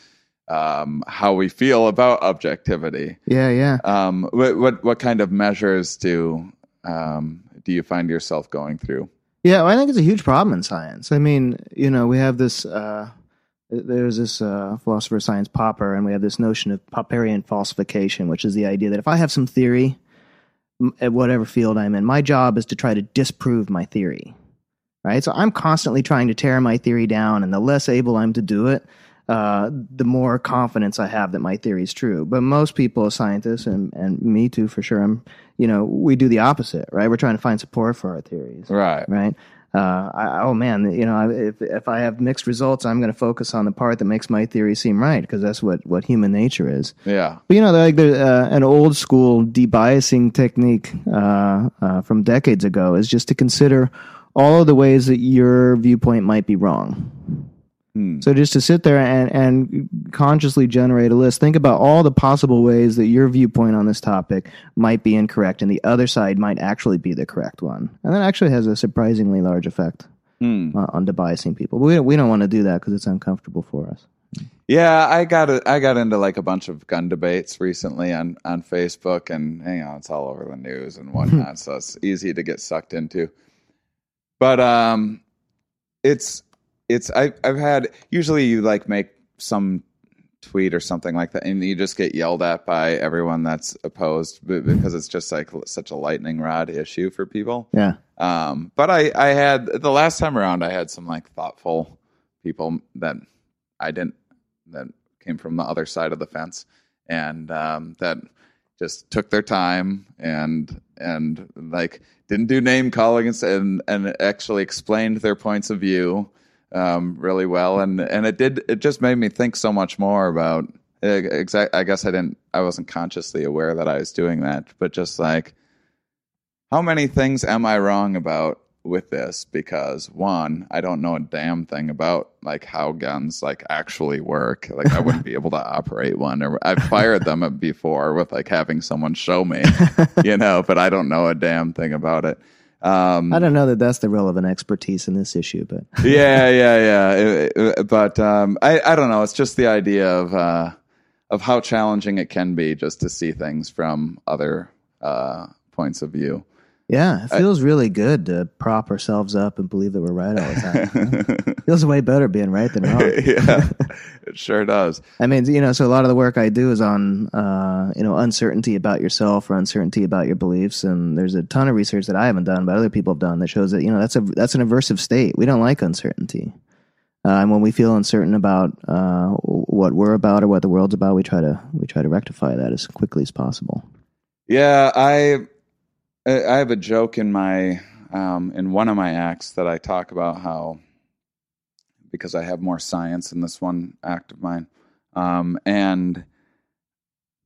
Speaker 1: um, how we feel about objectivity.
Speaker 3: Yeah, yeah.
Speaker 1: Um, what, what what kind of measures do um, do you find yourself going through?
Speaker 3: Yeah, well, I think it's a huge problem in science. I mean, you know, we have this. Uh, there's this uh, philosopher of science, Popper, and we have this notion of Popperian falsification, which is the idea that if I have some theory at whatever field I'm in, my job is to try to disprove my theory. Right. So I'm constantly trying to tear my theory down, and the less able I'm to do it, uh, the more confidence I have that my theory is true. But most people, scientists, and, and me too, for sure, I'm, you know, we do the opposite, right? We're trying to find support for our theories,
Speaker 1: Right.
Speaker 3: right? Uh, I, oh man, you know, if if I have mixed results, I'm going to focus on the part that makes my theory seem right because that's what what human nature is.
Speaker 1: Yeah.
Speaker 3: But you know, like the, uh, an old school debiasing technique uh, uh, from decades ago is just to consider all of the ways that your viewpoint might be wrong.
Speaker 1: Hmm.
Speaker 3: So just to sit there and, and consciously generate a list, think about all the possible ways that your viewpoint on this topic might be incorrect and the other side might actually be the correct one. And that actually has a surprisingly large effect
Speaker 1: Hmm.
Speaker 3: uh, on debiasing people. But we, we don't want to do that because it's uncomfortable for us.
Speaker 1: Yeah, I got a, I got into like a bunch of gun debates recently on on Facebook, and you know it's all over the news and whatnot, *laughs* so it's easy to get sucked into. But um, it's it's I I've had usually you like make some tweet or something like that, and you just get yelled at by everyone that's opposed because it's just like such a lightning rod issue for people.
Speaker 3: Yeah.
Speaker 1: Um, but I, I had the last time around, I had some like thoughtful people that I didn't that came from the other side of the fence, and um, that just took their time and and like didn't do name calling and and, and actually explained their points of view um, really well, and and it did it just made me think so much more about. Exact. I guess I didn't. I wasn't consciously aware that I was doing that, but just like how many things am I wrong about with this? Because one, I don't know a damn thing about like how guns like actually work. Like I wouldn't be able to operate one, or I've fired them *laughs* before with like having someone show me, *laughs* you know, but I don't know a damn thing about it. Um,
Speaker 3: I don't know that that's the relevant expertise in this issue, but *laughs*
Speaker 1: yeah, yeah, yeah. It- it- but um, I, I don't know. It's just the idea of uh, of how challenging it can be just to see things from other uh, points of view.
Speaker 3: Yeah, it feels really good to prop ourselves up and believe that we're right all the time. *laughs* feels way better being right than wrong. *laughs*
Speaker 1: yeah, *laughs* it sure does.
Speaker 3: I mean, you know, so a lot of the work I do is on, uh, you know, uncertainty about yourself or uncertainty about your beliefs. And there's a ton of research that I haven't done, but other people have done that shows that, you know, that's a, that's an aversive state. We don't like uncertainty. Uh, and when we feel uncertain about, uh, what we're about or what the world's about, we try to, we try to rectify that as quickly as possible.
Speaker 1: Yeah, I I have a joke in my um, in one of my acts that I talk about how because I have more science in this one act of mine, um, and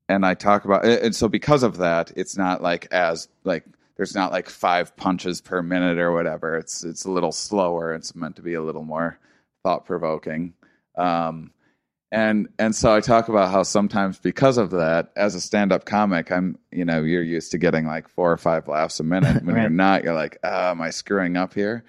Speaker 1: and I talk about and so because of that, it's not like as like there's not like five punches per minute or whatever. It's it's a little slower. It's meant to be a little more thought provoking. Um, and and so I talk about how sometimes because of that, as a stand up comic, I'm you know you're used to getting like four or five laughs a minute. *laughs* When you're not, you're like, ah, am I screwing up here?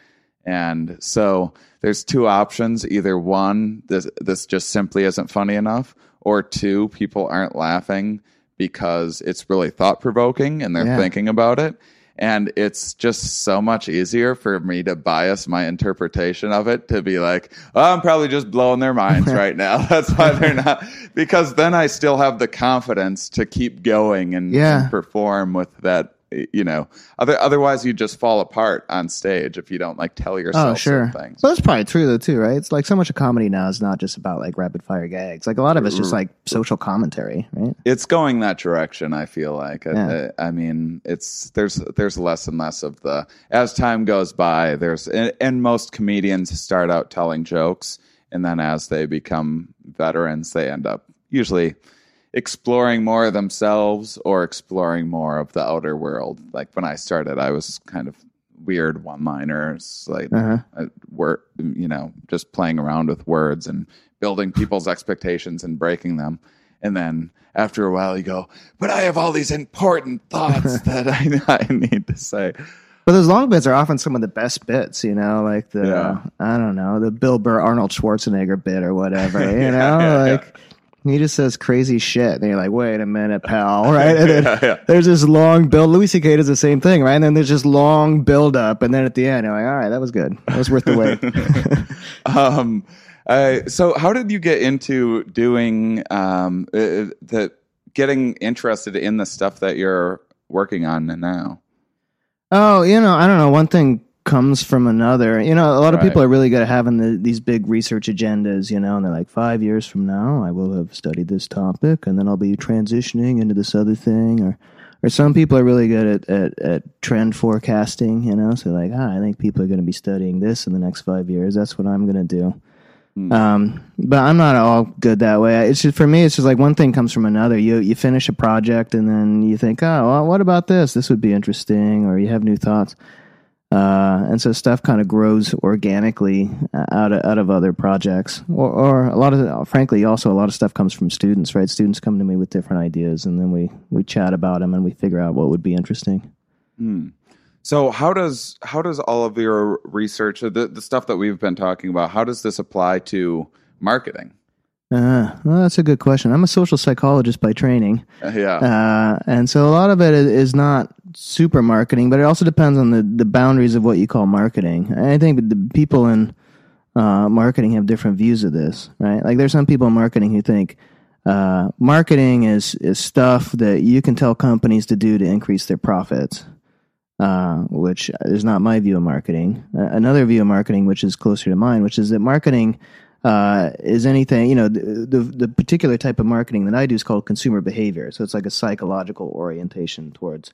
Speaker 1: And so there's two options: either one, this this just simply isn't funny enough, or two, people aren't laughing because it's really thought provoking and they're
Speaker 3: Yeah.
Speaker 1: thinking about it. And it's just so much easier for me to bias my interpretation of it to be like, oh, I'm probably just blowing their minds right now. *laughs* That's why they're not. Because then I still have the confidence to keep going and,
Speaker 3: Yeah.
Speaker 1: and perform with that. You know, other otherwise you just fall apart on stage if you don't like tell oh, yourself
Speaker 3: Oh, sure.
Speaker 1: some things.
Speaker 3: Well, that's probably true though too, right? It's like so much of comedy now is not just about like rapid fire gags. Like a lot of it's just like social commentary, right?
Speaker 1: it's going that direction. I feel like. I-
Speaker 3: Yeah.
Speaker 1: I, I mean, it's there's there's less and less of the as time goes by. There's and, and most comedians start out telling jokes, and then as they become veterans, they end up usually exploring more of themselves or exploring more of the outer world. Like when I started, I was kind of weird one-liners, like
Speaker 3: Uh-huh.
Speaker 1: uh, word, you know, just playing around with words and building people's expectations and breaking them. and then after a while you go, but I have all these important thoughts *laughs* that I, *laughs* I need to say.
Speaker 3: But those long bits are often some of the best bits, you know, like the
Speaker 1: Yeah.
Speaker 3: I don't know, the Bill Burr Arnold Schwarzenegger bit or whatever, *laughs* you
Speaker 1: Yeah,
Speaker 3: know,
Speaker 1: yeah.
Speaker 3: like he just says crazy shit, and you're like, wait a minute, pal, *laughs* right? And then
Speaker 1: Yeah, yeah.
Speaker 3: there's this long build. Louis C.K. does the same thing, right? And then there's this long build up, and then at the end, you're like, all right, that was good, that was worth the wait. *laughs*
Speaker 1: um, uh, so how did you get into doing um, uh, the getting interested in the stuff that you're working on now?
Speaker 3: Oh, you know, I don't know. One thing comes from another. You know, a lot of
Speaker 1: Right.
Speaker 3: people are really good at having the, these big research agendas, you know, and they're like, five years from now, I will have studied this topic, and then I'll be transitioning into this other thing. Or, or some people are really good at, at, at trend forecasting, you know, so like, ah, I think people are going to be studying this in the next five years. That's what I'm going to do.
Speaker 1: Hmm.
Speaker 3: Um, but I'm not all good that way. It's just for me. It's just like one thing comes from another. You you finish a project and then you think, oh, well, what about this? This would be interesting, or you have new thoughts. Uh, and so stuff kind of grows organically uh, out of out of other projects, or, or a lot of, frankly, also a lot of stuff comes from students. Right, students come to me with different ideas, and then we we chat about them and we figure out what would be interesting.
Speaker 1: So how does how does all of your research, the, the stuff that we've been talking about, how does this apply to marketing?
Speaker 3: Uh, well, that's a good question. I'm a social psychologist by training.
Speaker 1: Uh, yeah,
Speaker 3: Uh, and so a lot of it is not super marketing, but it also depends on the, the boundaries of what you call marketing. I think the people in uh, marketing have different views of this, right? Like there's some people in marketing who think uh, marketing is is stuff that you can tell companies to do to increase their profits, uh, which is not my view of marketing. Uh, another view of marketing, which is closer to mine, which is that marketing uh, is anything you know the, the the particular type of marketing that I do is called consumer behavior. So it's like a psychological orientation towards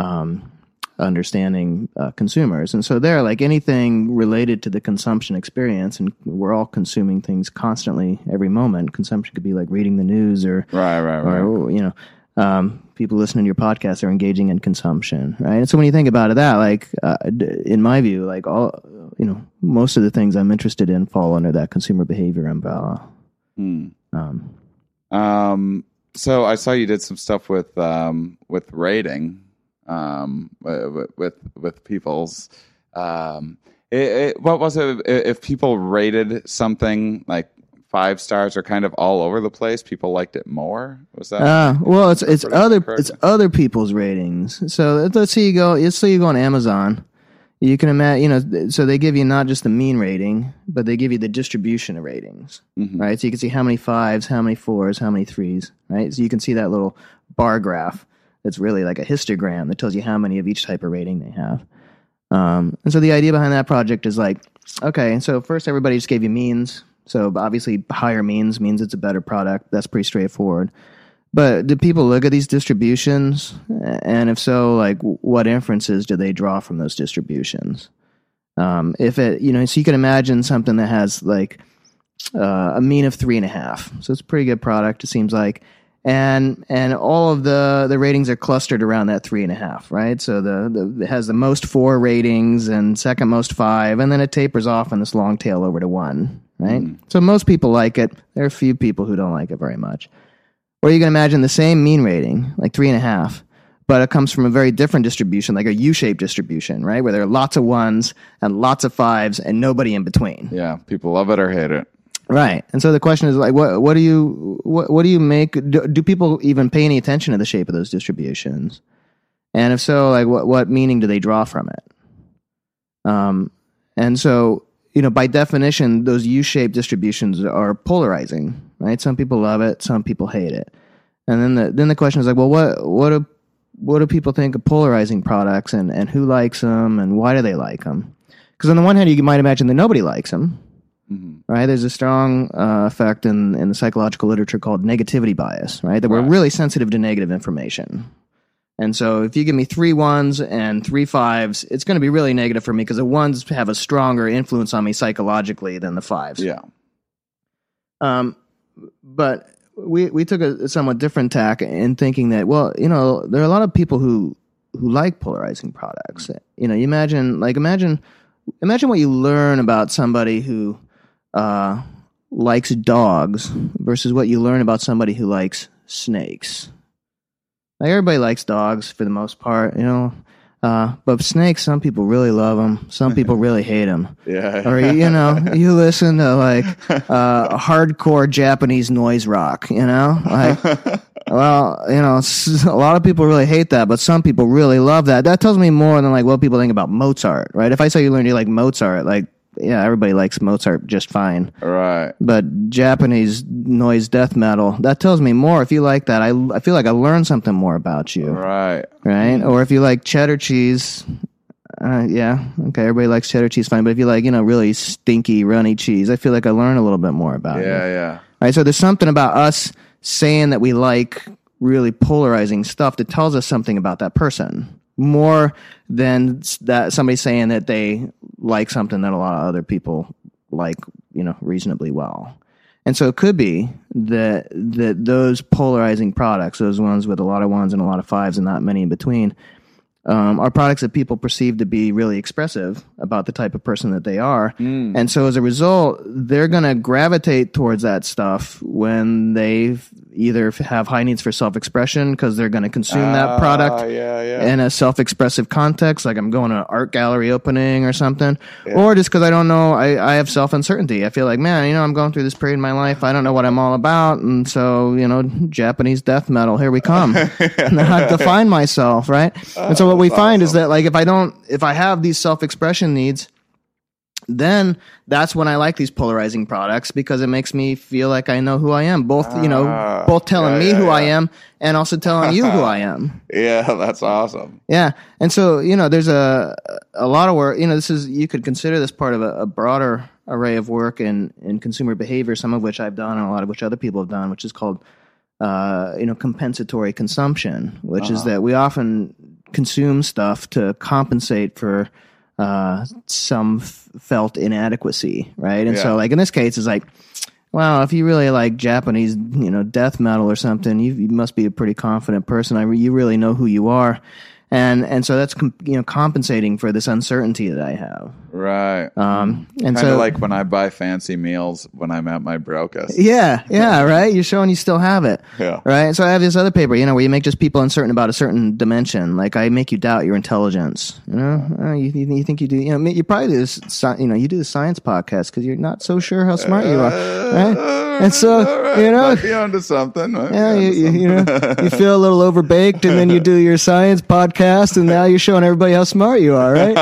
Speaker 3: um, understanding uh, consumers, and so there, like anything related to the consumption experience, and we're all consuming things constantly, every moment. Consumption could be like reading the news or
Speaker 1: right, right, right.
Speaker 3: or you know, um, people listening to your podcast are engaging in consumption, right? And so when you think about it, that like uh, in my view, like all you know, most of the things I'm interested in fall under that consumer behavior umbrella.
Speaker 1: Hmm.
Speaker 3: Um,
Speaker 1: Um, so I saw you did some stuff with um, with rating, um, with with, people's. Um, it, it, what was it? If people rated something like five stars or kind of all over the place, people liked it more. Was that?
Speaker 3: uh, well, it's it's
Speaker 1: What is that
Speaker 3: other
Speaker 1: correct?
Speaker 3: it's other people's ratings. So let's- let's you go, let's say you go on Amazon. You can imagine, you know, so they give you not just the mean rating, but they give you the distribution of ratings.
Speaker 1: Mhm.
Speaker 3: right? So you can see how many fives, how many fours, how many threes, right? So you can see that little bar graph that's really like a histogram that tells you how many of each type of rating they have. Um, and so the idea behind that project is like, okay, so first everybody just gave you means. So obviously higher means means it's a better product. That's pretty straightforward. But do people look at these distributions? And if so, like what inferences do they draw from those distributions? Um, if it, you know, so you can imagine something that has like uh, a mean of three and a half. So it's a pretty good product. It seems like, and and all of the the ratings are clustered around that three and a half, right? So the, the it has the most four ratings and second most five, and then it tapers off in this long tail over to one, right? Mm. So most people like it. There are a few people who don't like it very much. Or you can imagine the same mean rating, like three and a half, but it comes from a very different distribution, like a U-shaped distribution, right? Where there are lots of ones and lots of fives and nobody in between.
Speaker 1: Yeah, people love it or hate it.
Speaker 3: Right. And so the question is like, what, what do you, what, what do you make, do, do people even pay any attention to the shape of those distributions? And if so, like what, what meaning do they draw from it? Um, and so, you know, by definition, those U-shaped distributions are polarizing, right? Some people love it, some people hate it. And then the, then the question is like, well, what, what do, what do people think of polarizing products and, and who likes them and why do they like them? Because on the one hand, you might imagine that nobody likes them, right? There's a strong uh, effect in, in the psychological literature called negativity bias, right? That we're really sensitive to negative information. And so if you give me three ones and three fives, it's going to be really negative for me because the ones have a stronger influence on me psychologically than the fives.
Speaker 1: Yeah.
Speaker 3: Um, but we we took a somewhat different tack in thinking that well, you know, there are a lot of people who who like polarizing products. You know, you imagine like imagine imagine what you learn about somebody who uh, likes dogs versus what you learn about somebody who likes snakes. Like everybody likes dogs for the most part, you know. Uh, but snakes, some people really love them. Some people *laughs* really hate them.
Speaker 1: Yeah.
Speaker 3: Or you know, you *laughs* listen to like uh, hardcore Japanese noise rock. You know, like *laughs* well, you know, a lot of people really hate that, but some people really love that. That tells me more than like what people think about Mozart, right? If I say you learn you like Mozart, like yeah, everybody likes Mozart just fine.
Speaker 1: right.
Speaker 3: But Japanese noise death metal, that tells me more. If you like that, I, I feel like I learned something more about you,
Speaker 1: Right.
Speaker 3: right? Or if you like cheddar cheese, uh, yeah, okay, everybody likes cheddar cheese, fine. But if you like, you know, really stinky, runny cheese, I feel like I learn a little bit more about you.
Speaker 1: Yeah, yeah.
Speaker 3: Right. So there's something about us saying that we like really polarizing stuff that tells us something about that person more than that somebody saying that they like something that a lot of other people like, you know, reasonably well. And so it could be that that those polarizing products, those ones with a lot of ones and a lot of fives and not many in between, um, are products that people perceive to be really expressive about the type of person that they are. And so as a result, they're going to gravitate towards that stuff when they either have high needs for self expression because they're going to consume that
Speaker 1: Ah,
Speaker 3: product
Speaker 1: yeah, yeah.
Speaker 3: in a self-expressive context, like I'm going to an art gallery opening or something, or just because I don't know, I, I have self-uncertainty. I feel like, man, you know, I'm going through this period in my life, I don't know what I'm all about, and so you know, Japanese death metal, here we come. *laughs* and I have to find myself, right? and so what we find is that, like, if I don't, if I have these self-expression needs. Then that's when I like these polarizing products because it makes me feel like I know who I am. Both, you know,
Speaker 1: Ah,
Speaker 3: both telling
Speaker 1: yeah,
Speaker 3: me
Speaker 1: yeah,
Speaker 3: who I am and also telling you who I *laughs* am.
Speaker 1: yeah, that's awesome.
Speaker 3: Yeah, and so you know, there's a a lot of work. You know, this is you could consider this part of a, a broader array of work in in consumer behavior, some of which I've done, and a lot of which other people have done, which is called uh, you know compensatory consumption, which is that we often consume stuff to compensate for uh, some f- felt inadequacy, right? And
Speaker 1: Yeah.
Speaker 3: so, like in this case, it's like. Well, if you really like Japanese, you know, death metal or something, you, you must be a pretty confident person. I re- you really know who you are, and and so that's com- you know compensating for this uncertainty that I have.
Speaker 1: Right.
Speaker 3: Um, and
Speaker 1: kind of
Speaker 3: so
Speaker 1: like when I buy fancy meals when I'm at my brokest.
Speaker 3: yeah, yeah, right. You're showing you still have it.
Speaker 1: Yeah.
Speaker 3: Right. So I have this other paper, you know, where you make just people uncertain about a certain dimension. Like I make you doubt your intelligence. You know, uh, you, you, think you do. You know, you probably do this. You know, you do the science podcast because you're not so sure how smart you are. Right. And so
Speaker 1: right,
Speaker 3: you know.
Speaker 1: be onto something. might
Speaker 3: Yeah, you, you, you know,
Speaker 1: something.
Speaker 3: you feel a little overbaked, and then you do your science podcast, *laughs* and now you're showing everybody how smart you are, right?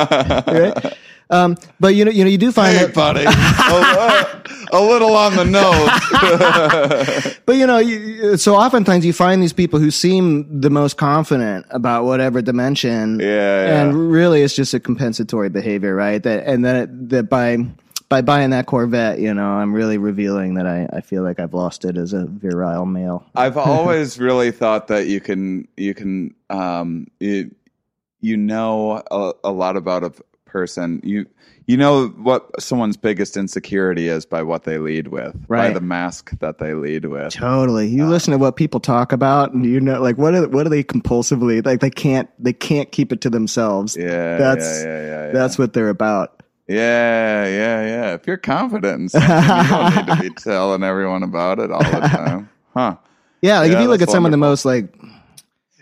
Speaker 3: right? Um, but you know, you know, you do find
Speaker 1: Hey,
Speaker 3: that
Speaker 1: buddy, a, a little on the nose. *laughs*
Speaker 3: But you know, you- so oftentimes you find these people who seem the most confident about whatever dimension,
Speaker 1: Yeah, yeah.
Speaker 3: and really it's just a compensatory behavior, right? That and that that by by buying that Corvette, you know, I'm really revealing that I, I feel like I've lost it as a virile male.
Speaker 1: I've *laughs* always really thought that you can you can um you, you know a, a lot about a person you you know what someone's biggest insecurity is by what they lead with by the mask that they lead with
Speaker 3: Totally. You listen to what people talk about, and you know, like what are what are they compulsively like? They can't they can't keep it to themselves.
Speaker 1: yeah
Speaker 3: That's
Speaker 1: yeah, yeah, yeah, yeah.
Speaker 3: that's what they're about.
Speaker 1: Yeah yeah yeah if you're confident in *laughs* something you don't need to be telling everyone about it all the *laughs* time huh
Speaker 3: Yeah, like
Speaker 1: Yeah,
Speaker 3: if you look at some of the most like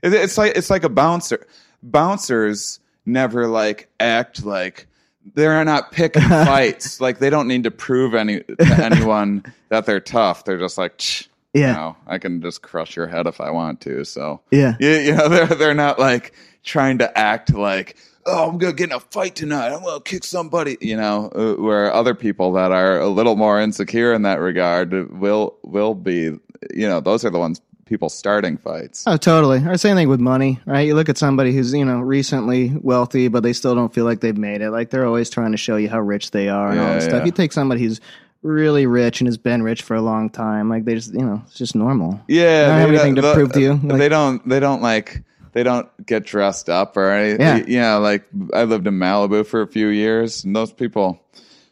Speaker 1: It's like it's like a bouncer. Bouncers never like act like they're not picking *laughs* fights. Like they don't need to prove any to anyone that they're tough. They're just like, "Tch,
Speaker 3: Yeah.
Speaker 1: you know, I can just crush your head if I want to. So
Speaker 3: yeah.
Speaker 1: you, you know, they're they're not like trying to act like, oh, I'm gonna get in a fight tonight. I'm gonna kick somebody. You know, uh, where other people that are a little more insecure in that regard will will be. You know, those are the ones people starting fights.
Speaker 3: Oh, totally. Or same thing with money, right? You look at somebody who's, you know, recently wealthy, but they still don't feel like they've made it. Like they're always trying to show you how rich they are and all
Speaker 1: Yeah,
Speaker 3: this stuff. You take somebody who's really rich and has been rich for a long time, like they just, you know, it's just normal.
Speaker 1: Yeah,
Speaker 3: They don't have anything to
Speaker 1: the-
Speaker 3: prove to you, like-
Speaker 1: they don't. They don't like. They don't get dressed up or anything.
Speaker 3: Yeah.
Speaker 1: Yeah, like I lived in Malibu for a few years, and those people,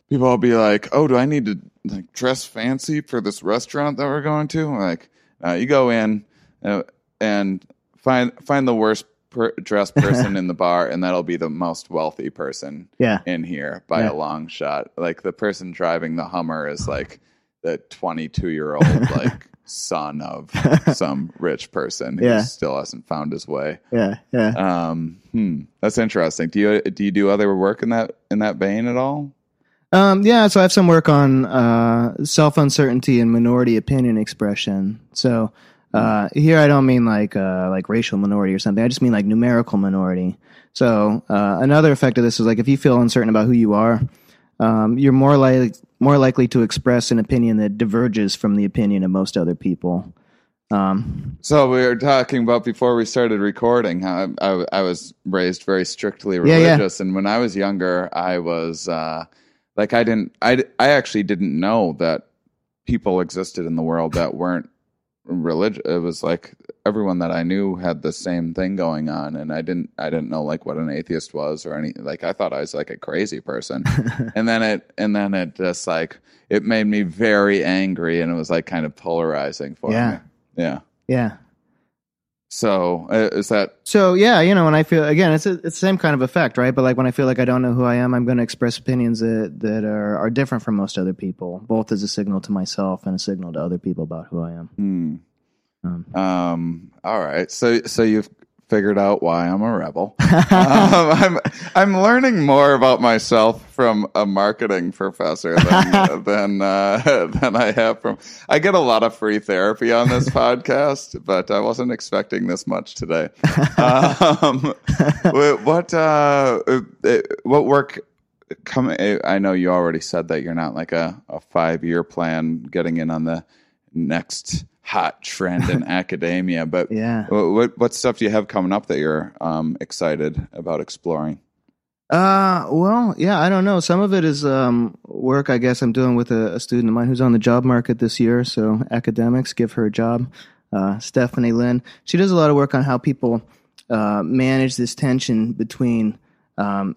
Speaker 1: people will be like, "Oh, do I need to like dress fancy for this restaurant that we're going to?" I'm like, uh, you go in uh, and find find the worst per- dressed *laughs* person in the bar, and that'll be the most wealthy person
Speaker 3: Yeah.
Speaker 1: in here by
Speaker 3: Yeah.
Speaker 1: a long shot. Like the person driving the Hummer is like the 22 year old like son of *laughs* some rich person who
Speaker 3: Yeah.
Speaker 1: still hasn't found his way.
Speaker 3: Yeah, yeah.
Speaker 1: Um, hmm, that's interesting. Do you do you do other work in that in that vein at all?
Speaker 3: Um, yeah, so I have some work on uh, self uncertainty and minority opinion expression. So uh, here I don't mean like uh, like racial minority or something. I just mean like numerical minority. So uh, another effect of this is like if you feel uncertain about who you are, um, you're more likely more likely to express an opinion that diverges from the opinion of most other people. Um,
Speaker 1: So we were talking about before we started recording how I, I, I was raised very strictly
Speaker 3: Yeah, yeah.
Speaker 1: religious, and when I was younger, I was uh, like I didn't I I actually didn't know that people existed in the world that weren't religious. It was like everyone that I knew had the same thing going on, and I didn't I didn't know like what an atheist was or any like I thought I was like a crazy person, *laughs* and then it and then it just like it made me very angry, and it was like kind of polarizing for
Speaker 3: Yeah.
Speaker 1: me. Yeah.
Speaker 3: yeah.
Speaker 1: So uh, is that
Speaker 3: So yeah, you know, when I feel again, it's a, it's the same kind of effect, right? But like when I feel like I don't know who I am, I'm going to express opinions that that are are different from most other people, both as a signal to myself and a signal to other people about who I am.
Speaker 1: hmm.
Speaker 3: Um.
Speaker 1: um all right. So so you've figured out why I'm a rebel. *laughs* um, I'm I'm learning more about myself from a marketing professor than *laughs* than uh, *laughs* than I have from. I get a lot of free therapy on this podcast, but I wasn't expecting this much today. Um, what uh, uh, what work? Come, I know you already said that you're not like a, a five year plan getting in on the next hot trend in *laughs* academia, but
Speaker 3: Yeah.
Speaker 1: what, what stuff do you have coming up that you're um, excited about exploring?
Speaker 3: Uh, well, yeah, I don't know. Some of it is um, work I guess I'm doing with a, a student of mine who's on the job market this year. So academics give her a job. Uh, Stephanie Lin. She does a lot of work on how people uh, manage this tension between um,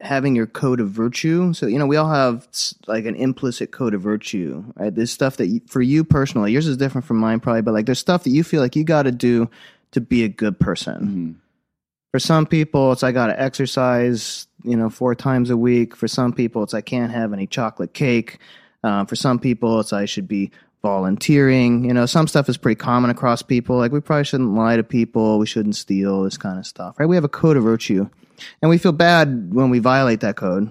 Speaker 3: having your code of virtue. So you know, we all have like an implicit code of virtue, right? There's stuff that you, for you personally, yours is different from mine probably, but like there's stuff that you feel like you got to do to be a good person. For some people it's i gotta exercise you know four times a week. For some people it's i can't have any chocolate cake. Uh, for some people it's i should be volunteering. You know some stuff is pretty common across people. Like we probably shouldn't lie to people. We shouldn't steal this kind of stuff right? We have a code of virtue and we feel bad when we violate that code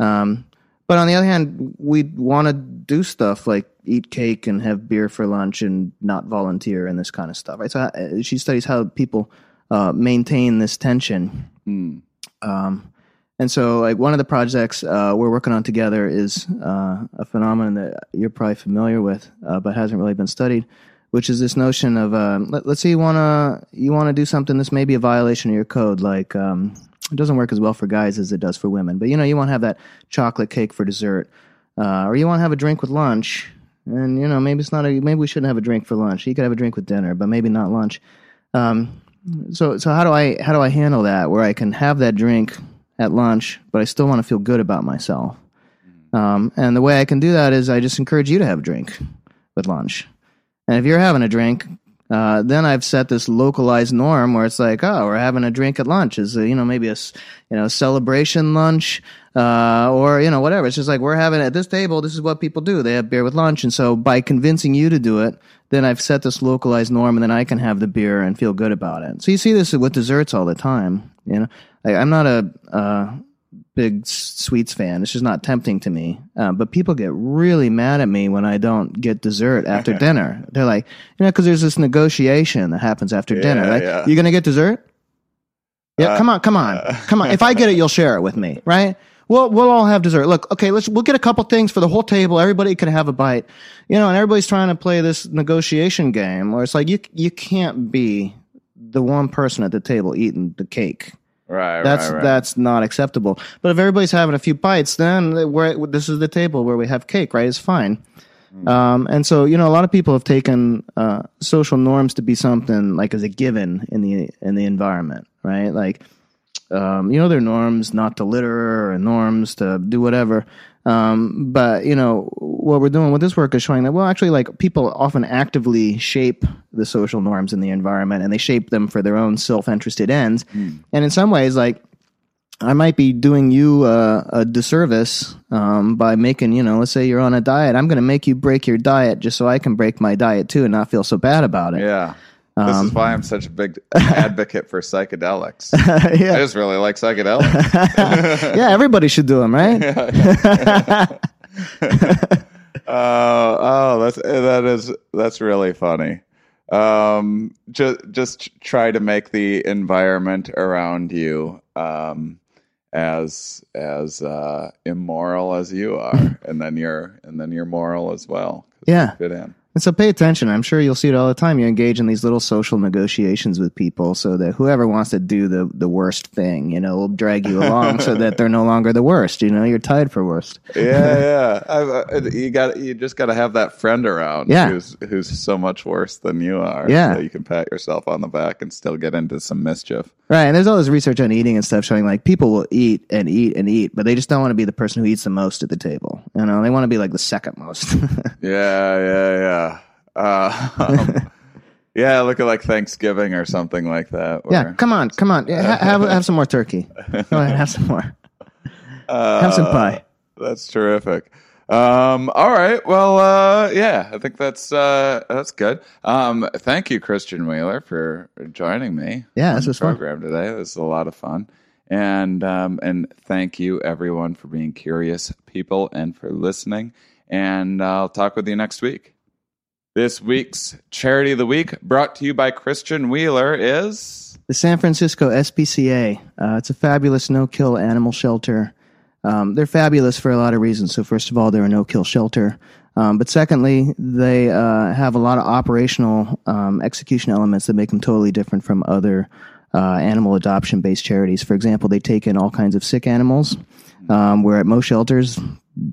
Speaker 3: um, but on the other hand we want to do stuff like eat cake and have beer for lunch and not volunteer and this kind of stuff right so uh, she studies how people uh, maintain this tension.
Speaker 1: Hmm.
Speaker 3: Um, and so, like one of the projects uh, we're working on together is uh, a phenomenon that you're probably familiar with, uh, but hasn't really been studied, which is this notion of um, let, let's say you wanna you wanna do something that's maybe a violation of your code, like um, it doesn't work as well for guys as it does for women, but you know you want to have that chocolate cake for dessert, uh, or you want to have a drink with lunch, and you know maybe it's not a maybe we shouldn't have a drink for lunch. You could have a drink with dinner, but maybe not lunch. Um, so so how do I how do I handle that where I can have that drink at lunch, but I still want to feel good about myself? Um, and the way I can do that is I just encourage you to have a drink with lunch. And if you're having a drink, uh, then I've set this localized norm where it's like, oh, we're having a drink at lunch. Is uh, you know maybe a you know celebration lunch, uh, or you know whatever. It's just like we're having at this table. This is what people do. They have beer with lunch, and so by convincing you to do it, then I've set this localized norm, and then I can have the beer and feel good about it. So you see this with desserts all the time. You know, like, I'm not a uh, big sweets fan. It's just not tempting to me. Um, but people get really mad at me when I don't get dessert after *laughs* dinner. They're like, you know, because there's this negotiation that happens after dinner. Like,
Speaker 1: yeah.
Speaker 3: you gonna get dessert? Yeah,
Speaker 1: Uh,
Speaker 3: come on, come on,
Speaker 1: uh,
Speaker 3: come on. If I get it, you'll share it with me, right? Well, we'll all have dessert. Look, okay, let's we'll get a couple things for the whole table. Everybody can have a bite, you know. And everybody's trying to play this negotiation game where it's like you you can't be the one person at the table eating the cake.
Speaker 1: Right,
Speaker 3: That's
Speaker 1: right, right.
Speaker 3: that's not acceptable. But if everybody's having a few bites, then we're, this is the table where we have cake, right? It's fine. Um, and so you know, a lot of people have taken uh, social norms to be something like as a given in the in the environment, right? Like, um, you know, they're norms not to litter or norms to do whatever. Um, but you know, what we're doing with this work is showing that well, actually, like people often actively shape the social norms in the environment, and they shape them for their own self-interested ends. And in some ways, like I might be doing you uh, a disservice um, by making, you know, let's say you're on a diet. I'm going to make you break your diet just so I can break my diet too and not feel so bad about it.
Speaker 1: Yeah. This
Speaker 3: Um,
Speaker 1: is why I'm such a big *laughs* advocate for psychedelics. *laughs* I just really like psychedelics. *laughs*
Speaker 3: yeah, everybody should do them, right?
Speaker 1: Oh, oh, that's that is that's really funny. Um, just just try to make the environment around you um, as as uh, immoral as you are, and then you're and then you're moral as well.
Speaker 3: Yeah.
Speaker 1: fit in.
Speaker 3: And so pay attention. I'm sure you'll see it all the time. You engage in these little social negotiations with people so that whoever wants to do the, the worst thing, you know, will drag you along so that they're no longer the worst. You know, you're tied for worst. *laughs*
Speaker 1: Yeah, yeah. You got you just got to have that friend around
Speaker 3: Yeah.
Speaker 1: who's who's so much worse than you are.
Speaker 3: Yeah.
Speaker 1: so you can pat yourself on the back and still get into some mischief.
Speaker 3: Right. And there's all this research on eating and stuff showing like people will eat and eat and eat, but they just don't want to be the person who eats the most at the table. You know, they want to be like the second most. *laughs*
Speaker 1: Yeah, yeah, yeah. Uh, *laughs* um, yeah, look at like Thanksgiving or something like that.
Speaker 3: yeah. Come on. Come on. Ha- *laughs* have, have some more turkey. Go ahead. Have some more.
Speaker 1: uh,
Speaker 3: Have some pie.
Speaker 1: That's terrific. Um, all right. Well, uh, yeah, I think that's uh, that's good. Um, thank you, Christian Wheeler, for joining me.
Speaker 3: Yeah, this was fun.
Speaker 1: today. This was a lot of fun, and um, and thank you everyone for being curious people and for listening. And I'll talk with you next week. This week's charity of the week, brought to you by Christian Wheeler, is
Speaker 3: The San Francisco SPCA. Uh, it's a fabulous no-kill animal shelter. Um, they're fabulous for a lot of reasons. So first of all, they're a no-kill shelter. Um, but secondly, they uh, have a lot of operational um, execution elements that make them totally different from other uh, animal adoption-based charities. For example, they take in all kinds of sick animals, um, where at most shelters,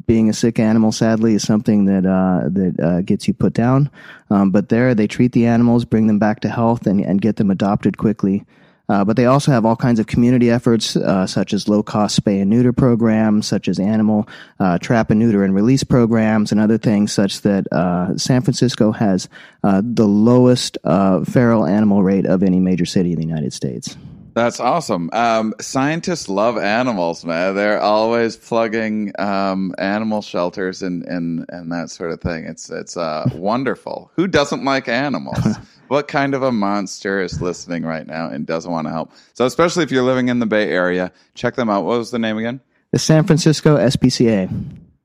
Speaker 3: being a sick animal, sadly, is something that uh, that uh, gets you put down. Um, but there, they treat the animals, bring them back to health, and, and get them adopted quickly. Uh, but they also have all kinds of community efforts, uh, such as low-cost spay and neuter programs, such as animal uh, trap and neuter and release programs, and other things, such that uh, San Francisco has uh, the lowest uh, feral animal rate of any major city in the United States.
Speaker 1: That's awesome. Um, scientists love animals, man. They're always plugging um, animal shelters and, and, and that sort of thing. It's it's uh, wonderful. Who doesn't like animals? *laughs* what kind of a monster is listening right now and doesn't want to help? So, especially if you're living in the Bay Area, check them out. What was the name again?
Speaker 3: The San Francisco SPCA.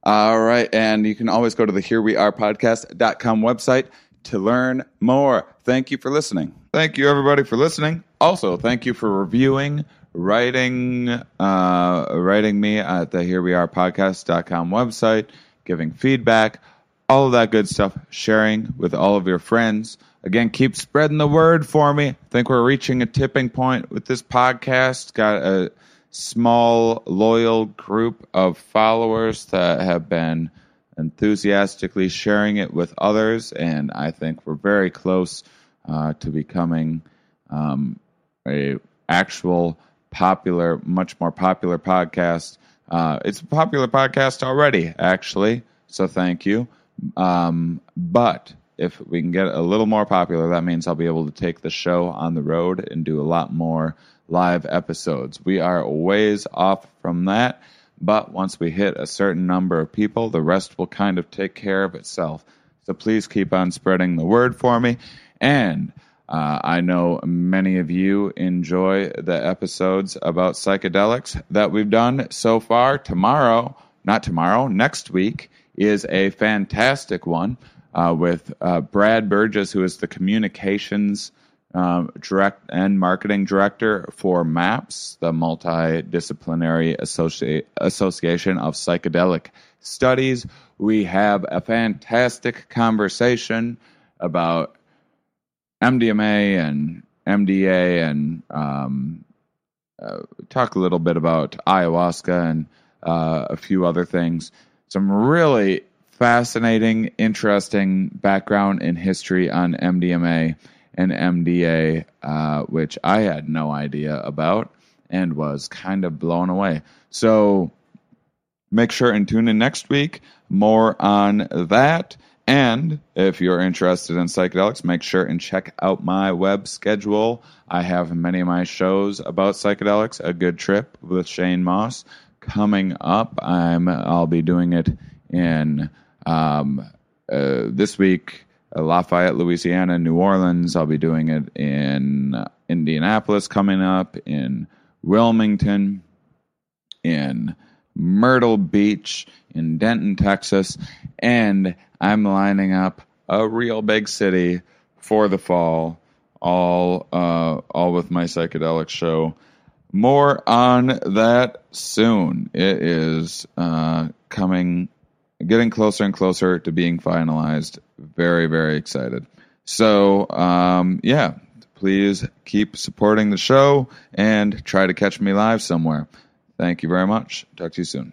Speaker 1: All right. And you can always go to the Here We Are Podcast.com website to learn more. Thank you for listening. Thank you, everybody, for listening. Also, thank you for reviewing, writing, uh, writing me at the Here We Are Podcast.com website, giving feedback, all of that good stuff, sharing with all of your friends. Again, keep spreading the word for me. I think we're reaching a tipping point with this podcast. Got a small, loyal group of followers that have been enthusiastically sharing it with others, and I think we're very close uh, to becoming um, a actual popular, much more popular podcast. Uh, it's a popular podcast already, actually. So thank you. Um, but if we can get a little more popular, that means I'll be able to take the show on the road and do a lot more live episodes. We are ways off from that, but once we hit a certain number of people, the rest will kind of take care of itself. So please keep on spreading the word for me. And uh, I know many of you enjoy the episodes about psychedelics that we've done so far. Tomorrow, not tomorrow, next week is a fantastic one uh, with uh, Brad Burgess, who is the communications um, direct and marketing director for MAPS, the Multidisciplinary Associ- Association of Psychedelic Studies. We have a fantastic conversation about MDMA and MDA and um, uh, talk a little bit about ayahuasca and uh, a few other things. Some really fascinating, interesting background in history on MDMA and MDA, uh, which I had no idea about and was kind of blown away. So make sure and tune in next week. More on that. And if you're interested in psychedelics, make sure and check out my web schedule. I have many of my shows about psychedelics. A Good Trip with Shane Mauss coming up. I'm I'll be doing it in um, uh, this week. uh, Lafayette, Louisiana, New Orleans. I'll be doing it in uh, Indianapolis coming up, in Wilmington, in Myrtle Beach, in Denton, Texas, and I'm lining up a real big city for the fall, all uh, all with my psychedelic show. More on that soon. It is uh, coming, getting closer and closer to being finalized. Very, very excited. So, um, yeah, please keep supporting the show and try to catch me live somewhere. Thank you very much. Talk to you soon.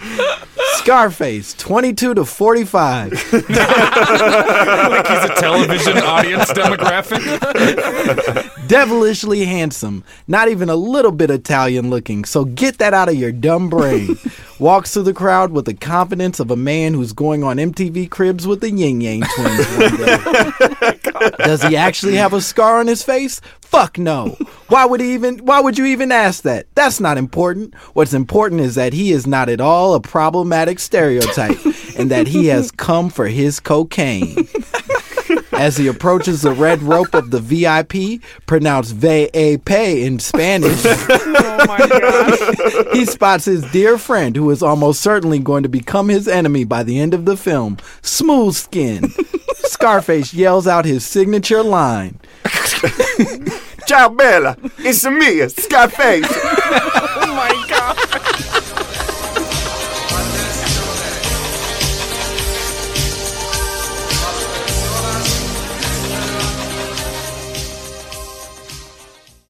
Speaker 4: *laughs*
Speaker 5: Scarface, 22 to 45. *laughs*
Speaker 6: Like he's a television audience demographic. *laughs*
Speaker 5: Devilishly handsome, not even a little bit Italian looking, so get that out of your dumb brain. *laughs* Walks through the crowd with the confidence of a man who's going on MTV Cribs with the Ying Yang twins one day. *laughs* Does he actually have a scar on his face? Fuck no. Why would he even why would you even ask that? That's not important. What's important is that he is not at all a problematic stereotype and that he has come for his cocaine. *laughs* As he approaches the red rope of the VIP, pronounced VAP in Spanish, *laughs*
Speaker 4: Oh my god!
Speaker 5: he spots his dear friend who is almost certainly going to become his enemy by the end of the film, Smooth Skin. Scarface yells out his signature line.
Speaker 7: Ciao, Bella. It's me, Scarface. *laughs*
Speaker 4: Oh my